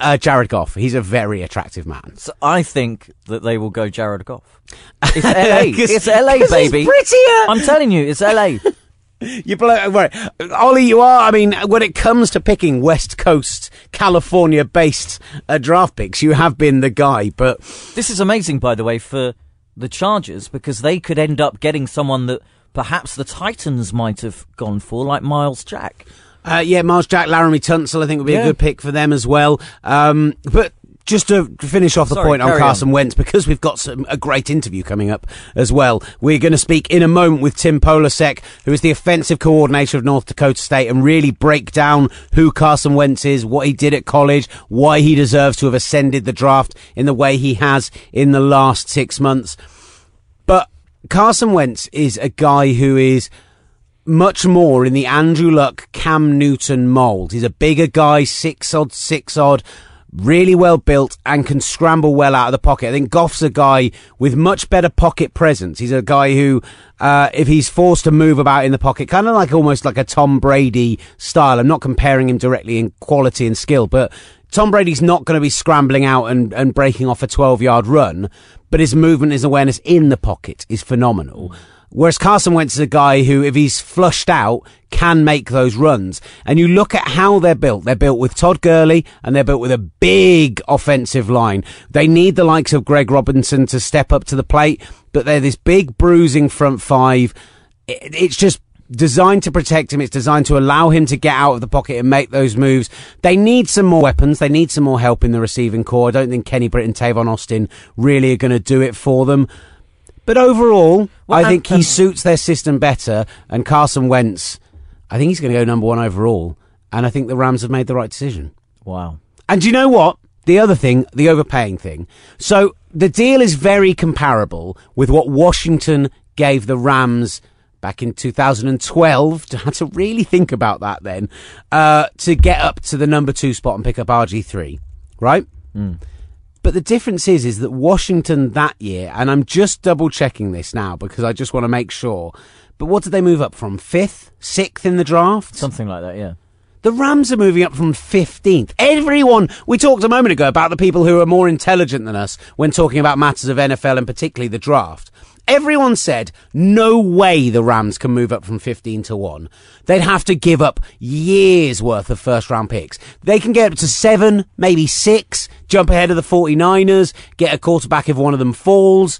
Uh, Jared Goff, he's a very attractive man. So I think that they will go Jared Goff. It's LA. it's LA, baby. prettier. I'm telling you, it's LA. You blow, right. Ollie, you are, I mean, when it comes to picking West Coast, California based uh, draft picks, you have been the guy, but This is amazing, by the way, for the Chargers because they could end up getting someone that perhaps the Titans might have gone for, like Myles Jack. Uh, yeah, Myles Jack, Laremy Tunsil, I think would be a good pick for them as well. Um, but just to finish off the Sorry, point on Carson on. Wentz, because we've got some, a great interview coming up as well. We're going to speak in a moment with Tim Polasek, who is the offensive coordinator of North Dakota State, and really break down who Carson Wentz is, what he did at college, why he deserves to have ascended the draft in the way he has in the last six months. But Carson Wentz is a guy who is much more in the Andrew Luck, Cam Newton mould. He's a bigger guy, six odd, six odd, really well built and can scramble well out of the pocket. I think Goff's a guy with much better pocket presence. He's a guy who, uh, if he's forced to move about in the pocket, kind of like almost like a Tom Brady style. I'm not comparing him directly in quality and skill, but Tom Brady's not going to be scrambling out and, and breaking off a 12 yard run, but his movement, his awareness in the pocket is phenomenal. Whereas Carson Wentz is a guy who, if he's flushed out, can make those runs. And you look at how they're built. They're built with Todd Gurley and they're built with a big offensive line. They need the likes of Greg Robinson to step up to the plate, but they're this big bruising front five. It's just designed to protect him. It's designed to allow him to get out of the pocket and make those moves. They need some more weapons. They need some more help in the receiving corps. I don't think Kenny Britt and Tavon Austin really are going to do it for them. But overall, Well, I and- think he suits their system better. And Carson Wentz, I think he's going to go number one overall. And I think the Rams have made the right decision. Wow. And do you know what? The other thing, the overpaying thing. So the deal is very comparable with what Washington gave the Rams back in 2012. I had to really think about that then, uh, to get up to the number two spot and pick up RG3, right? But the difference is, is that Washington that year, and I'm just double checking this now because I just want to make sure. But what did they move up from? Fifth, sixth in the draft? Something like that, yeah. The Rams are moving up from 15th. Everyone, we talked a moment ago about the people who are more intelligent than us when talking about matters of NFL and particularly the draft. Everyone said no way the Rams can move up from 15 to 1. They'd have to give up years worth of first round picks. They can get up to seven, maybe six, jump ahead of the 49ers, get a quarterback if one of them falls.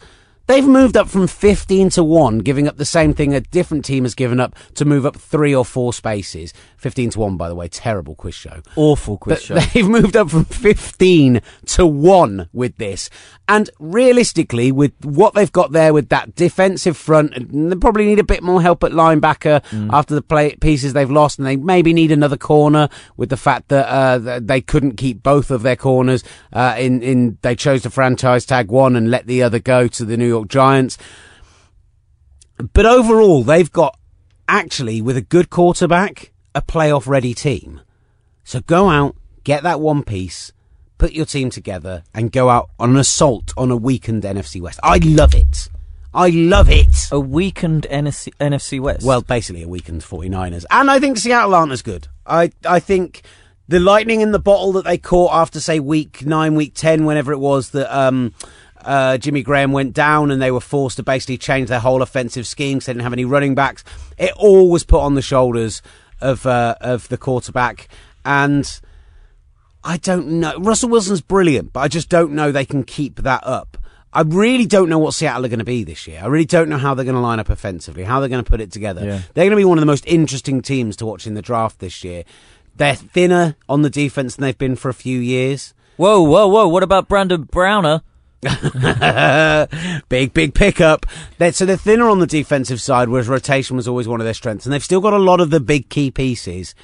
They've moved up from 15 to 1, giving up the same thing a different team has given up to move up three or four spaces. 15 to 1, by the way, terrible quiz show. Awful quiz But show. They've moved up from 15 to 1 with this. And realistically, with what they've got there with that defensive front, they probably need a bit more help at linebacker after the play pieces they've lost, and they maybe need another corner with the fact that uh, they couldn't keep both of their corners. Uh, in in they chose to franchise tag one and let the other go to the New York Giants. But overall, they've got actually with a good quarterback a playoff ready team. So go out, get that one piece, put your team together, and go out on an assault on a weakened NFC West. I love it. I love it. A weakened NFC, NFC West. Well, basically a weakened 49ers. And I think Seattle aren't as good. I, I think the lightning in the bottle that they caught after, say, week nine, week 10, whenever it was that, um, uh, Jimmy Graham went down and they were forced to basically change their whole offensive scheme because they didn't have any running backs. It all was put on the shoulders of, uh, of the quarterback. And I don't know. Russell Wilson's brilliant, but I just don't know they can keep that up. I really don't know what Seattle are going to be this year. I really don't know how they're going to line up offensively, how they're going to put it together. Yeah. They're going to be one of the most interesting teams to watch in the draft this year. They're thinner on the defense than they've been for a few years. whoa, whoa, whoa! What about Brandon Browner? big, big pickup. They're, so they're thinner on the defensive side, whereas rotation was always one of their strengths. And they've still got a lot of the big key pieces.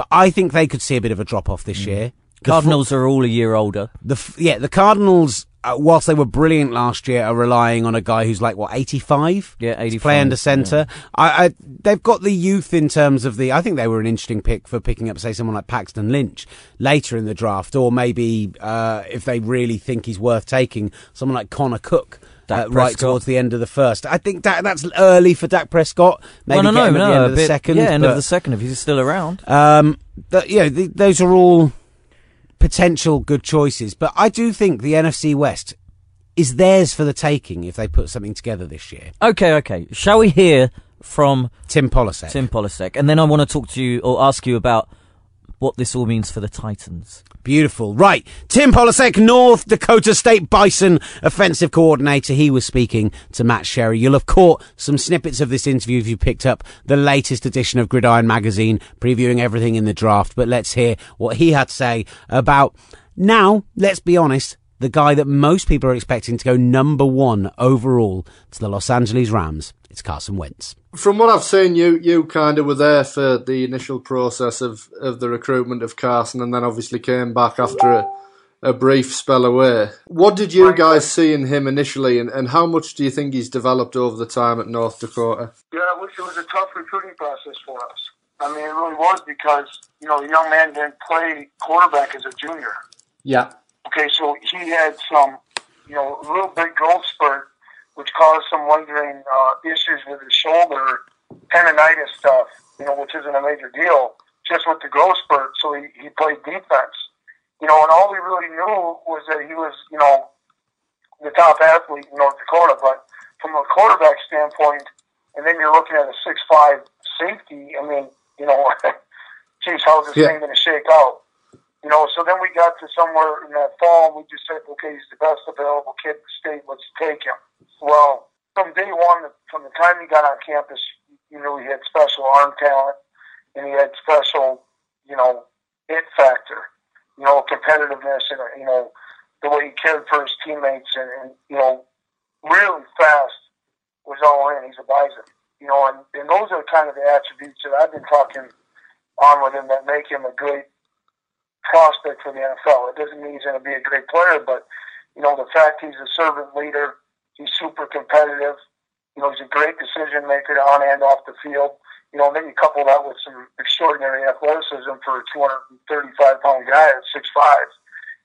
But I think they could see a bit of a drop off this year. The fo- Cardinals are all a year older. The f- yeah, the Cardinals, uh, whilst they were brilliant last year, are relying on a guy who's like what eighty five. Yeah, 85, play under centre. I, I, they've got the youth in terms of the. I think they were an interesting pick for picking up, say, someone like Paxton Lynch later in the draft, or maybe uh, if they really think he's worth taking, someone like Connor Cook. Uh, right towards the end of the first, I think that that's early for Dak Prescott. Maybe well, no, no, at no. end of the bit- second. Yeah, end but- of the second if he's still around. um, you know, th- those are all potential good choices, but I do think the NFC West is theirs for the taking if they put something together this year. Okay, okay. Shall we hear from Tim Polasek. Tim Polasek, and then I want to talk to you or ask you about what this all means for the Titans. Beautiful. Right. Tim Polasek, North Dakota State Bison offensive coordinator. He was speaking to Matt Sherry. You'll have caught some snippets of this interview if you picked up the latest edition of Gridiron Magazine, previewing everything in the draft. But let's hear what he had to say about now, let's be honest, the guy that most people are expecting to go number one overall to the Los Angeles Rams. It's Carson Wentz. From what I've seen, you you kind of were there for the initial process of, of the recruitment of Carson, and then obviously came back after a, a brief spell away. What did you guys see in him initially, and, and how much do you think he's developed over the time at North Dakota? Yeah, it was, it was a tough recruiting process for us. I mean, it really was because, you know, the young man didn't play quarterback as a junior. Yeah. Okay, so he had some, you know, a little bit growth spurt, which caused some lingering uh, issues with his shoulder, tendonitis stuff, you know, which isn't a major deal, just with the growth spurt. So he, he played defense, you know, and all we really knew was that he was, you know, the top athlete in North Dakota. But from a quarterback standpoint, and then you're looking at a six-five safety, I mean, you know, geez, how's this Yeah. thing going to shake out? You know, so then we got to somewhere in that fall, and we just said, okay, he's the best available kid in the state. Let's take him. Well, from day one, from the time he got on campus, you knew he had special arm talent, and he had special, you know, it factor, you know, competitiveness, and you know, the way he cared for his teammates, and, and you know, really fast was all in. He's a bison, you know, and, and those are kind of the attributes that I've been talking on with him that make him a great prospect for the NFL. It doesn't mean he's going to be a great player, but you know the fact he's a servant leader, he's super competitive. You know he's a great decision maker on and off the field. You know, and then you couple that with some extraordinary athleticism for a 235 pound guy at six five.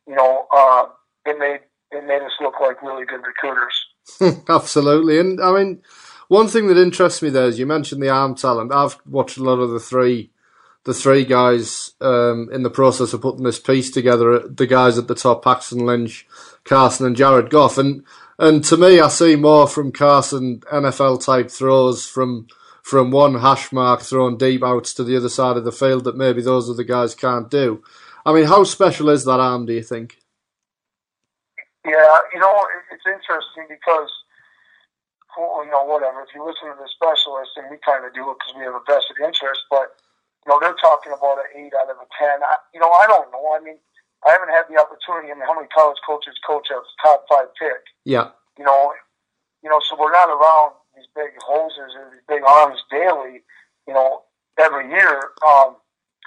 You know, uh, it made it made us look like really good recruiters. Absolutely. And I mean, one thing that interests me there is you mentioned the arm talent. I've watched a lot of the three, the three guys um, in the process of putting this piece together. The guys at the top, Paxton Lynch, Carson, and Jared Goff. And And to me, I see more from Carson NFL type throws from from one hash mark thrown deep outs to the other side of the field that maybe those other guys can't do. I mean, how special is that arm? Do you think? Yeah, you know, it's interesting because, you know, whatever. If you listen to the specialists, and we kind of do it because we have a vested interest, but you know, they're talking about an eight out of a ten. I, you know, I don't know. I mean, I haven't had the opportunity. I mean, how many college coaches coach a top five pick? Yeah. You know, you know, so we're not around these big hoses and these big arms daily. You know, every year. Um,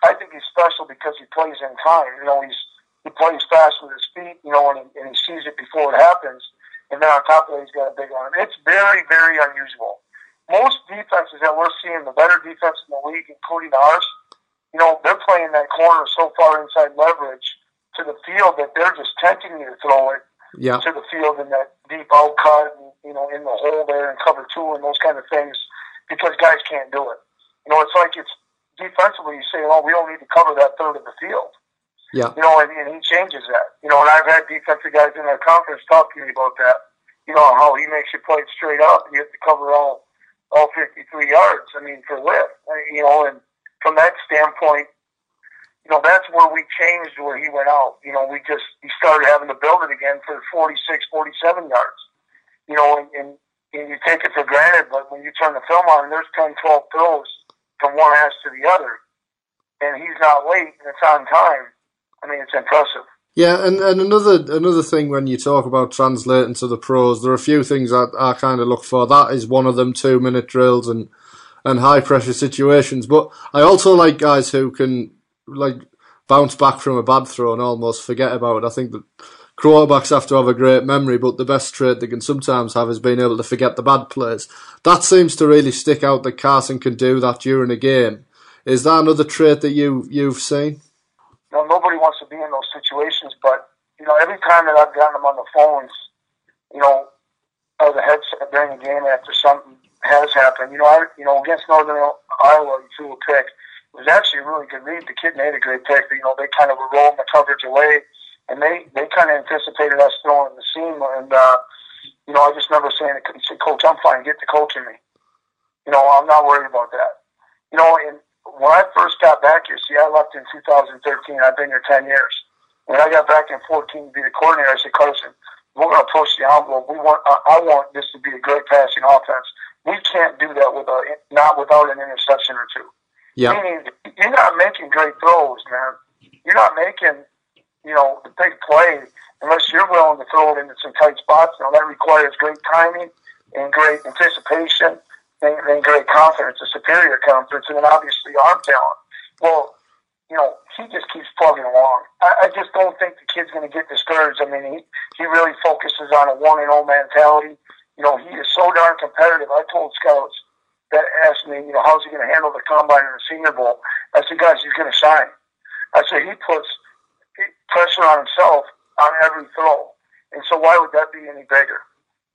I think he's special because he plays in time. You know, he's he plays fast with his feet, you know, and he, and he sees it before it happens. And then on top of that, he's got a big arm. It's very, very unusual. Most defenses that we're seeing, the better defense in the league, including ours, you know, they're playing that corner so far inside leverage to the field that they're just tempting you to throw it yeah. to the field in that deep out cut, and, you know, in the hole there and cover two and those kind of things because guys can't do it. You know, it's like it's defensively you say, well, we don't need to cover that third of the field. Yeah. You know, and, and he changes that. You know, and I've had defensive guys in our conference talk to me about that. You know, how he makes you play it straight up and you have to cover all all 53 yards, I mean, for lift. Uh, you know, and from that standpoint, you know, that's where we changed where he went out. You know, we just, he started having to build it again for 46, 47 yards. You know, and, and, and you take it for granted, but when you turn the film on, there's 10, 12 throws from one ass to the other, and he's not late and it's on time I mean, it's impressive. Yeah, and, and another another thing when you talk about translating to the pros, there are a few things that I kind of look for. That is one of them: two minute drills and and high pressure situations. But I also like guys who can like bounce back from a bad throw and almost forget about it. I think that quarterbacks have to have a great memory, but the best trait they can sometimes have is being able to forget the bad plays. That seems to really stick out that Carson can do that during a game. Is that another trait that you you've seen? know, nobody wants to be in those situations, but, you know, every time that I've gotten them on the phones, you know, or the headset during the game after something has happened, you know, I, you know, against Northern Iowa, he threw a pick. It was actually a really good read. The kid made a great pick. But, you know, they kind of were rolling the coverage away, and they, they kind of anticipated us throwing the seam. And, uh, you know, I just remember saying, said, Coach, I'm fine. Get the coach in me. You know, I'm not worried about that. You know, and when I first got back here, see, I left in 2013. I've been here 10 years. When I got back in 14 to be the coordinator, I said, Carson, we're going to push the envelope. We want, I, I want this to be a great passing offense. We can't do that with a, not without an interception or two. Yeah. Meaning, you're not making great throws, man. You're not making, you know, the big play unless you're willing to throw it into some tight spots. Now that requires great timing and great anticipation and, and great confidence, a superior confidence, and then obviously arm talent. Well, you know, he just keeps plugging along. I, I just don't think the kid's going to get discouraged. I mean, he, he really focuses on a one and all mentality. You know, he is so darn competitive. I told scouts that asked me, you know, how's he going to handle the combine and the Senior Bowl? I said, guys, he's going to shine. I said he puts pressure on himself on every throw, and so why would that be any bigger?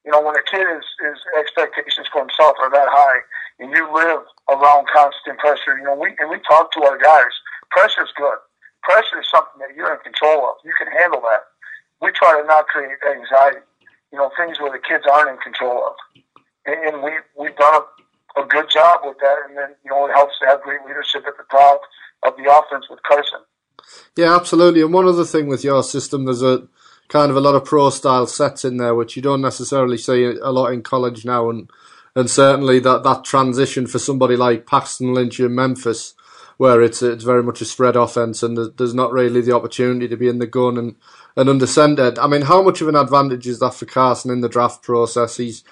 You know, when a kid is, is expectations for himself are that high, and you live around constant pressure, you know, we and we talk to our guys. Pressure is good. Pressure is something that you're in control of. You can handle that. We try to not create anxiety. You know, things where the kids aren't in control of, and, and we we've done a, a good job with that. And then you know, it helps to have great leadership at the top of the offense with Carson. Yeah, absolutely. And one other thing with your system, there's a kind of a lot of pro style sets in there, which you don't necessarily see a lot in college now, and and certainly that that transition for somebody like Paxton Lynch in Memphis, where it's it's very much a spread offense, and there's not really the opportunity to be in the gun and and under centered. I mean, how much of an advantage is that for Carson in the draft process? He's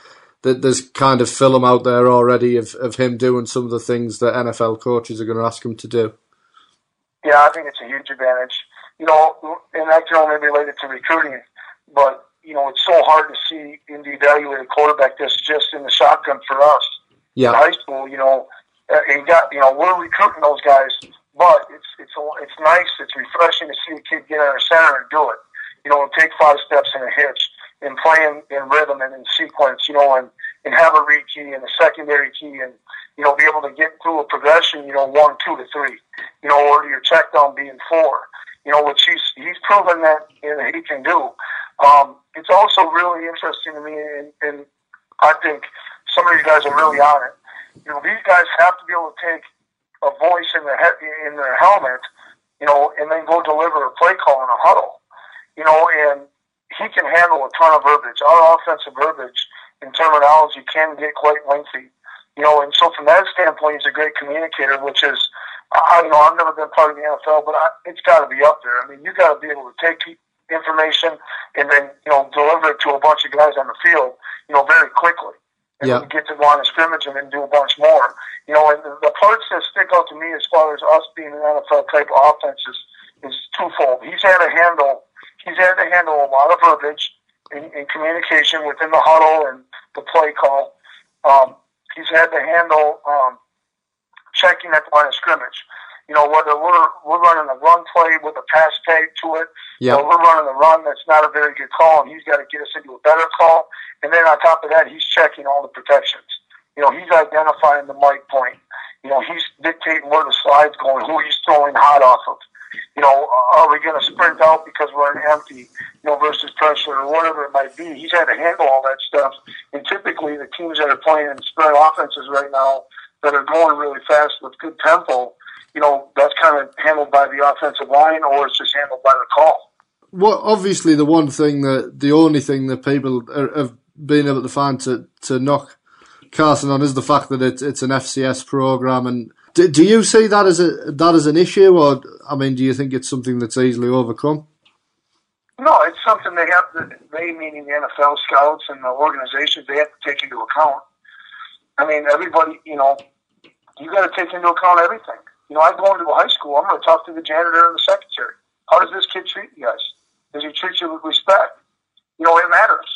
that there's kind of film out there already of, of him doing some of the things that NFL coaches are going to ask him to do. Yeah, I think it's a huge advantage you know, and that can only relate it to recruiting, but you know, it's so hard to see in the evaluated quarterback that's just in the shotgun for us. Yeah. In high school, you know, and got you know we're recruiting those guys, but it's it's it's nice, it's refreshing to see a kid get of center and do it. You know, and take five steps in a hitch and playing in rhythm and in sequence. You know, and and have a read key and a secondary key and you know be able to get through a progression. You know, one, two to three. You know, or your check down being four you know, which he's he's proven that you know, he can do. Um, it's also really interesting to me, and, and I think some of these guys are really on it. You know, these guys have to be able to take a voice in their head, in their helmet, you know, and then go deliver a play call in a huddle. You know, and he can handle a ton of verbiage. Our offensive verbiage in terminology can get quite lengthy. You know, and so from that standpoint, he's a great communicator, which is, I you know I've never been part of the NFL, but I, it's got to be up there. I mean, you got to be able to take information and then you know deliver it to a bunch of guys on the field, you know, very quickly. And then get to the line of scrimmage and then do a bunch more. You know, and the, the parts that stick out to me as far as us being an NFL type of offense is, is twofold. He's had to handle he's had to handle a lot of verbiage in, in communication within the huddle and the play call. Um, he's had to handle um, checking at the line of scrimmage. You know, whether we're we're running a run play with a pass tag to it, Yeah. or we're running a run that's not a very good call, and he's got to get us into a better call. And then on top of that, he's checking all the protections. You know, he's identifying the mic point. You know, he's dictating where the slide's going, who he's throwing hot off of. You know, are we going to sprint out because we're an empty, you know, versus pressure or whatever it might be? He's had to handle all that stuff. And typically, the teams that are playing in spread offenses right now that are going really fast with good tempo, you know, that's kind of handled by the offensive line or it's just handled by the call. Well, obviously, the one thing that the only thing that people are, have been able to find to, to knock Carson on is the fact that it's it's an FCS program. And do, do you see that as a that as an issue, or I mean, do you think it's something that's easily overcome? No, it's something they have to, they meaning the NFL scouts and the organizations, they have to take into account. I mean, everybody, you know, you got to take into account everything. You know, I go into a high school, I'm going to talk to the janitor and the secretary. How does this kid treat you guys? Does he treat you with respect? You know, it matters.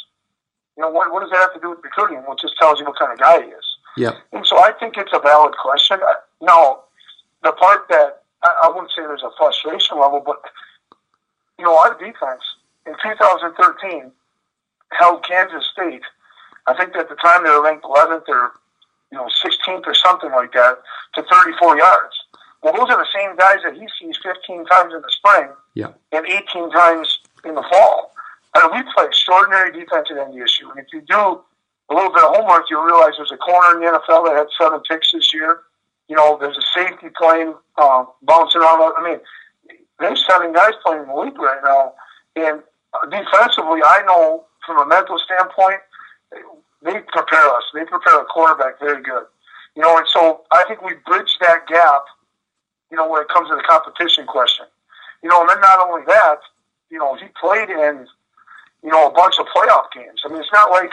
You know, what, what does that have to do with recruiting? Well, it just tells you what kind of guy he is. Yeah, And so I think it's a valid question. Now, the part that I, I wouldn't say there's a frustration level, but you know, our defense in 2013 held Kansas State. I think at the time they were ranked 11th or you know 16th or something like that to 34 yards. Well, those are the same guys that he sees 15 times in the spring yeah, and 18 times in the fall. Mean, we play extraordinary defense at NDSU. And if you do a little bit of homework, you'll realize there's a corner in the NFL that had seven picks this year. You know, there's a safety playing, uh, bouncing around. I mean, there's seven guys playing in the league right now. And defensively, I know from a mental standpoint, they prepare us. They prepare a quarterback very good. You know, and so I think we bridge that gap, you know, when it comes to the competition question. You know, and then not only that, you know, he played in, you know, a bunch of playoff games. I mean, it's not like,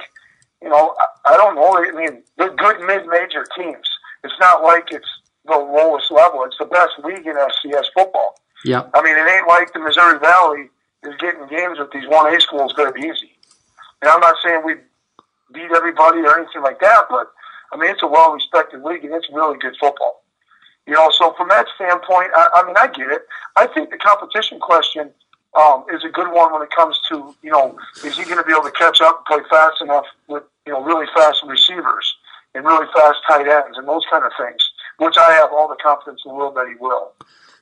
you know, I, I don't know. I mean, they're good mid-major teams. It's not like it's the lowest level. It's the best league in FCS football. yeah. I mean, it ain't like the Missouri Valley is getting games with these 1A schools very easy. And I'm not saying we beat everybody or anything like that, but I mean, it's a well respected league and it's really good football. You know, so from that standpoint, I, I mean, I get it. I think the competition question um, is a good one when it comes to, you know, is he going to be able to catch up and play fast enough with, you know, really fast receivers and really fast tight ends and those kind of things, which I have all the confidence in the world that he will.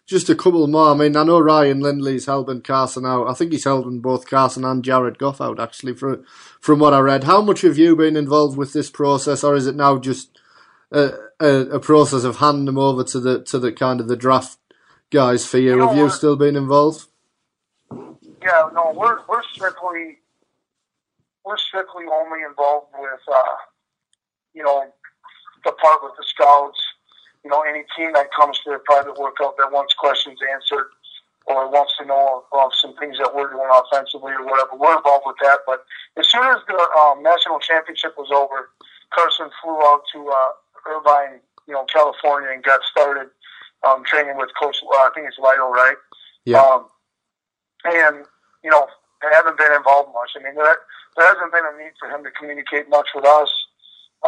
Just a couple more. I mean, I know Ryan Lindley's helping Carson out. I think he's helping both Carson and Jared Goff out, actually, from, from what I read. How much have you been involved with this process, or is it now just a, a, a process of handing them over to the to the kind of the draft guys for you? You know have you still been involved? Yeah, no, we're we're strictly we're strictly only involved with uh, you know the part with the scouts. You know, any team that comes to a private workout that wants questions answered or wants to know of some things that we're doing offensively or whatever, we're involved with that. But as soon as the um, national championship was over, Carson flew out to uh, Irvine, you know, California, and got started um, training with Coach. Uh, I think it's Lido, right? Yeah. Um, and you know, I haven't been involved much. I mean, there, there hasn't been a need for him to communicate much with us.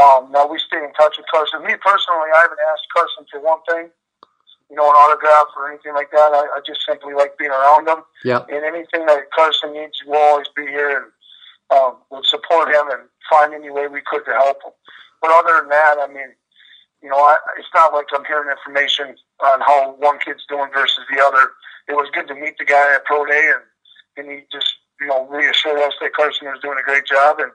Um, now we stay in touch with Carson. Me personally, I haven't asked Carson for one thing, you know, an autograph or anything like that. I, I just simply like being around him. Yeah. And anything that Carson needs, we'll always be here and um, we'll support him and find any way we could to help him. But other than that, I mean, you know, I, it's not like I'm hearing information on how one kid's doing versus the other. It was good to meet the guy at Pro Day, and and he just you know, reassured us that Carson was doing a great job, and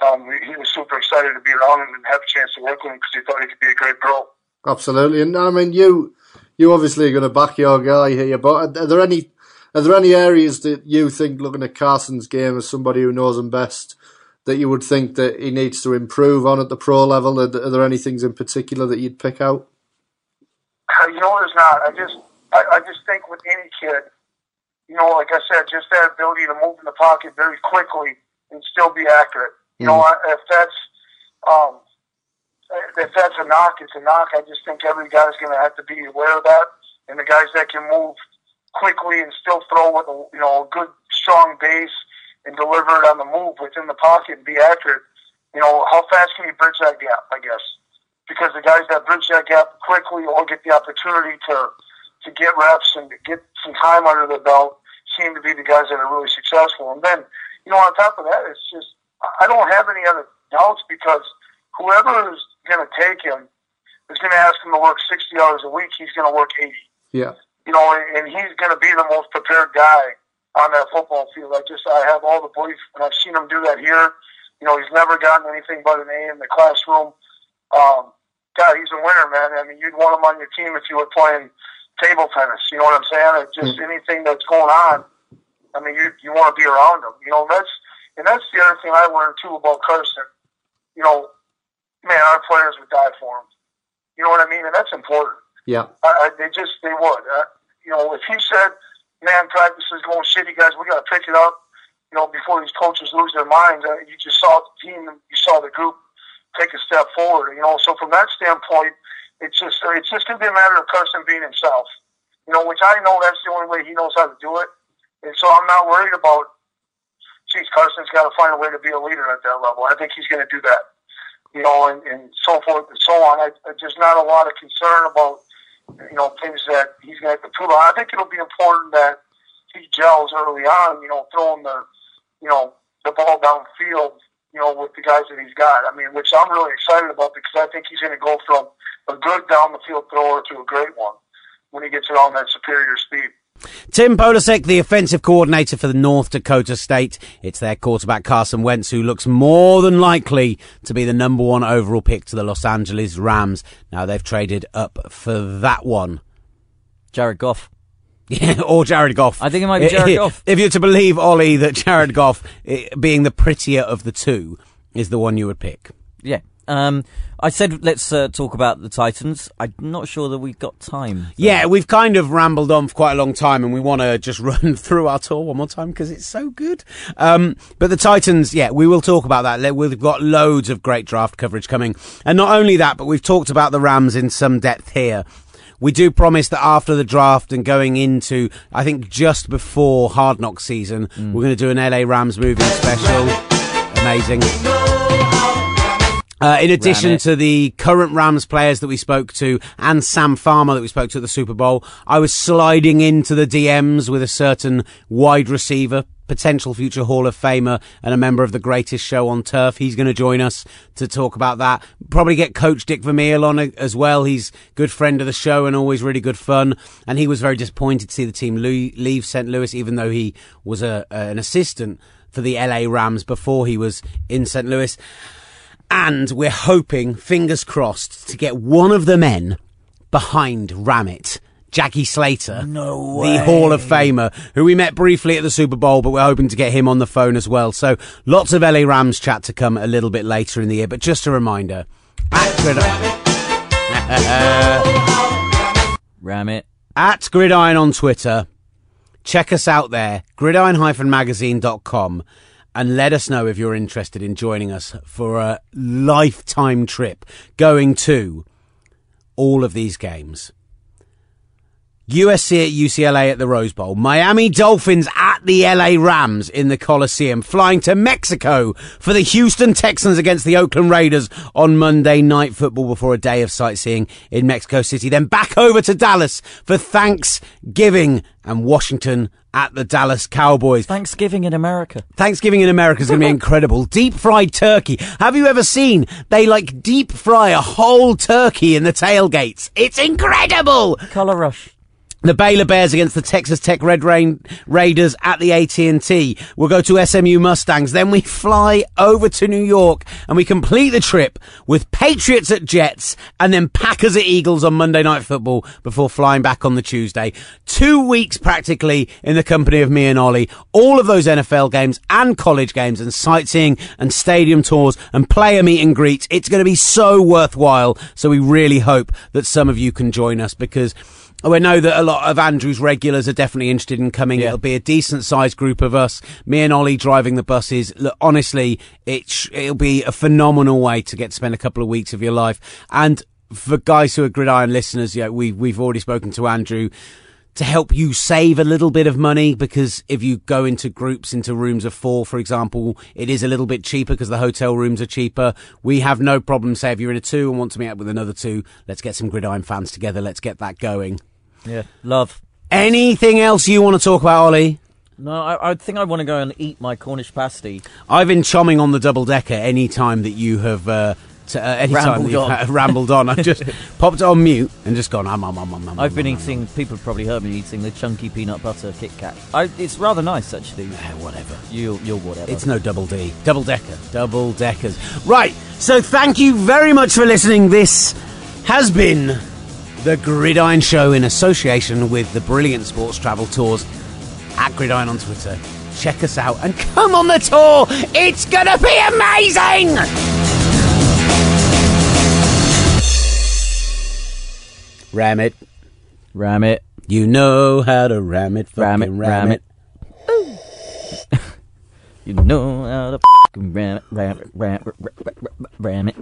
um, he was super excited to be around him and have a chance to work with him because he thought he could be a great pro. Absolutely, and I mean you, you obviously are going to back your guy here, but are there any are there any areas that you think, looking at Carson's game as somebody who knows him best, that you would think that he needs to improve on at the pro level? Are, are there any things in particular that you'd pick out? You know, there's not. I just, I, I just think with any kid, you know, like I said, just that ability to move in the pocket very quickly and still be accurate. You know, Mm. if that's, um, if that's a knock, it's a knock. I just think every guy's going to have to be aware of that, and the guys that can move quickly and still throw with a you know a good strong base and deliver it on the move within the pocket and be accurate. You know, how fast can you bridge that gap? I guess because the guys that bridge that gap quickly or get the opportunity to to get reps and to get some time under the belt seem to be the guys that are really successful. And then, you know, on top of that, it's just I don't have any other doubts because whoever is going to take him is going to ask him to work 60 hours a week. He's going to work 80 Yeah, you know, and, and he's going to be the most prepared guy on that football field. I just, I have all the belief, and I've seen him do that here. You know, he's never gotten anything but an A in the classroom. Um, God, he's a winner, man. I mean, you'd want him on your team if you were playing table tennis. You know what I'm saying? Or just anything that's going on. I mean, you you want to be around him. You know, that's and that's the other thing I learned too about Carson. You know, man, our players would die for him. You know what I mean? And that's important. yeah, I, I, they just they would. Uh, you know, if he said, "Man, practice is going shitty, guys. We got to pick it up." You know, before these coaches lose their minds, uh, you just saw the team, you saw the group take a step forward. You know, so from that standpoint, it's just it's just to be a matter of Carson being himself. You know, which I know that's the only way he knows how to do it, and so I'm not worried about. Geez, Carson's got to find a way to be a leader at that level. I think he's going to do that you know, and, and so forth and so on. I, I just not a lot of concern about, you know, things that he's going to have to prove. I think it'll be important that he gels early on, you know, throwing the, you know, the ball downfield, you know, with the guys that he's got. I mean, which I'm really excited about because I think he's going to go from a good down the field thrower to a great one when he gets on that superior speed. Tim Polasek, the offensive coordinator for the North Dakota State. It's their quarterback Carson Wentz who looks more than likely to be the number one overall pick to the Los Angeles Rams. Now they've traded up for that one. Jared Goff. Yeah, or Jared Goff. I think it might be Jared Goff. If you're to believe Ollie that Jared Goff, eh, being the prettier of the two, is the one you would pick. Yeah. Um, I said let's uh, talk about the Titans. I'm not sure that we've got time. Yeah, we've kind of rambled on for quite a long time, and we want to just run through our tour one more time because it's so good. Um, but the Titans, yeah, we will talk about that. We've got loads of great draft coverage coming, and not only that, but we've talked about the Rams in some depth here. We do promise that after the draft and going into, I think just before Hard Knock season, we're going to do an LA Rams movie special. Amazing. Uh, in addition to the current Rams players that we spoke to and Sam Farmer that we spoke to at the Super Bowl, I was sliding into the DMs with a certain wide receiver, potential future Hall of Famer and a member of the greatest show on turf. He's going to join us to talk about that. Probably get Coach Dick Vermeil on as well. He's good friend of the show and always really good fun. And he was very disappointed to see the team leave St. Louis, even though he was a, an assistant for the LA Rams before he was in St. Louis. And we're hoping, fingers crossed, to get one of the men behind Ramit, Jackie Slater, No the. Hall of Famer, who we met briefly at the Super Bowl, but we're hoping to get him on the phone as well. So lots of LA Rams chat to come a little bit later in the year. But just a reminder, at Gridiron, Ram it. at Gridiron on Twitter, check us out there, gridiron-magazine.com, and let us know if you're interested in joining us for a lifetime trip going to all of these games. USC at UCLA at the Rose Bowl, Miami Dolphins at the LA Rams in the Coliseum, flying to Mexico for the Houston Texans against the Oakland Raiders on Monday Night Football before a day of sightseeing in Mexico City. Then back over to Dallas for Thanksgiving and Washington at the Dallas Cowboys. Thanksgiving in America. Thanksgiving in America is going to be incredible. Deep fried turkey. Have you ever seen they like deep fry a whole turkey in the tailgates? It's incredible. Color rush. The Baylor Bears against the Texas Tech Red Rain Raiders at the AT&T. We'll go to SMU Mustangs. Then we fly over to New York and we complete the trip with Patriots at Jets and then Packers at Eagles on Monday Night Football before flying back on the Tuesday. Two weeks practically in the company of me and Ollie. All of those NFL games and college games and sightseeing and stadium tours and player meet and greets. It's going to be so worthwhile. So we really hope that some of you can join us because Oh, we know that a lot of Andrew's regulars are definitely interested in coming. Yeah. It'll be a decent sized group of us. Me and Ollie driving the buses. Look, honestly, it sh- it'll be a phenomenal way to get to spend a couple of weeks of your life. And for guys who are gridiron listeners, yeah, we we've already spoken to Andrew to help you save a little bit of money because if you go into groups into rooms of four for example it is a little bit cheaper because the hotel rooms are cheaper we have no problem say if you're in a two and want to meet up with another two let's get some gridiron fans together let's get that going Yeah, love. anything else you want to talk about ollie No, I, I think I want to go and eat my Cornish pasty. i've been chomming on the double decker any time that you have uh, uh, any time Rambled you've on. uh, rambled on i've just popped on mute and just gone um, um, um, um, um, I've been um, eating. People have probably heard me eating the chunky peanut butter Kit Kat. I, it's rather nice actually. whatever You, you're whatever. It's no double D. Double decker. Double deckers. Right. So thank you very much for listening. This has been the Gridiron Show in association with the Brilliant Sports Travel Tours at Gridiron on Twitter. Check us out and come on the tour. It's gonna be amazing. Ram it. ram it. You know how to ram it. Ram it, fucking ram it. You know how to ram it, ram it, ram it, ram it, ram it, ram it.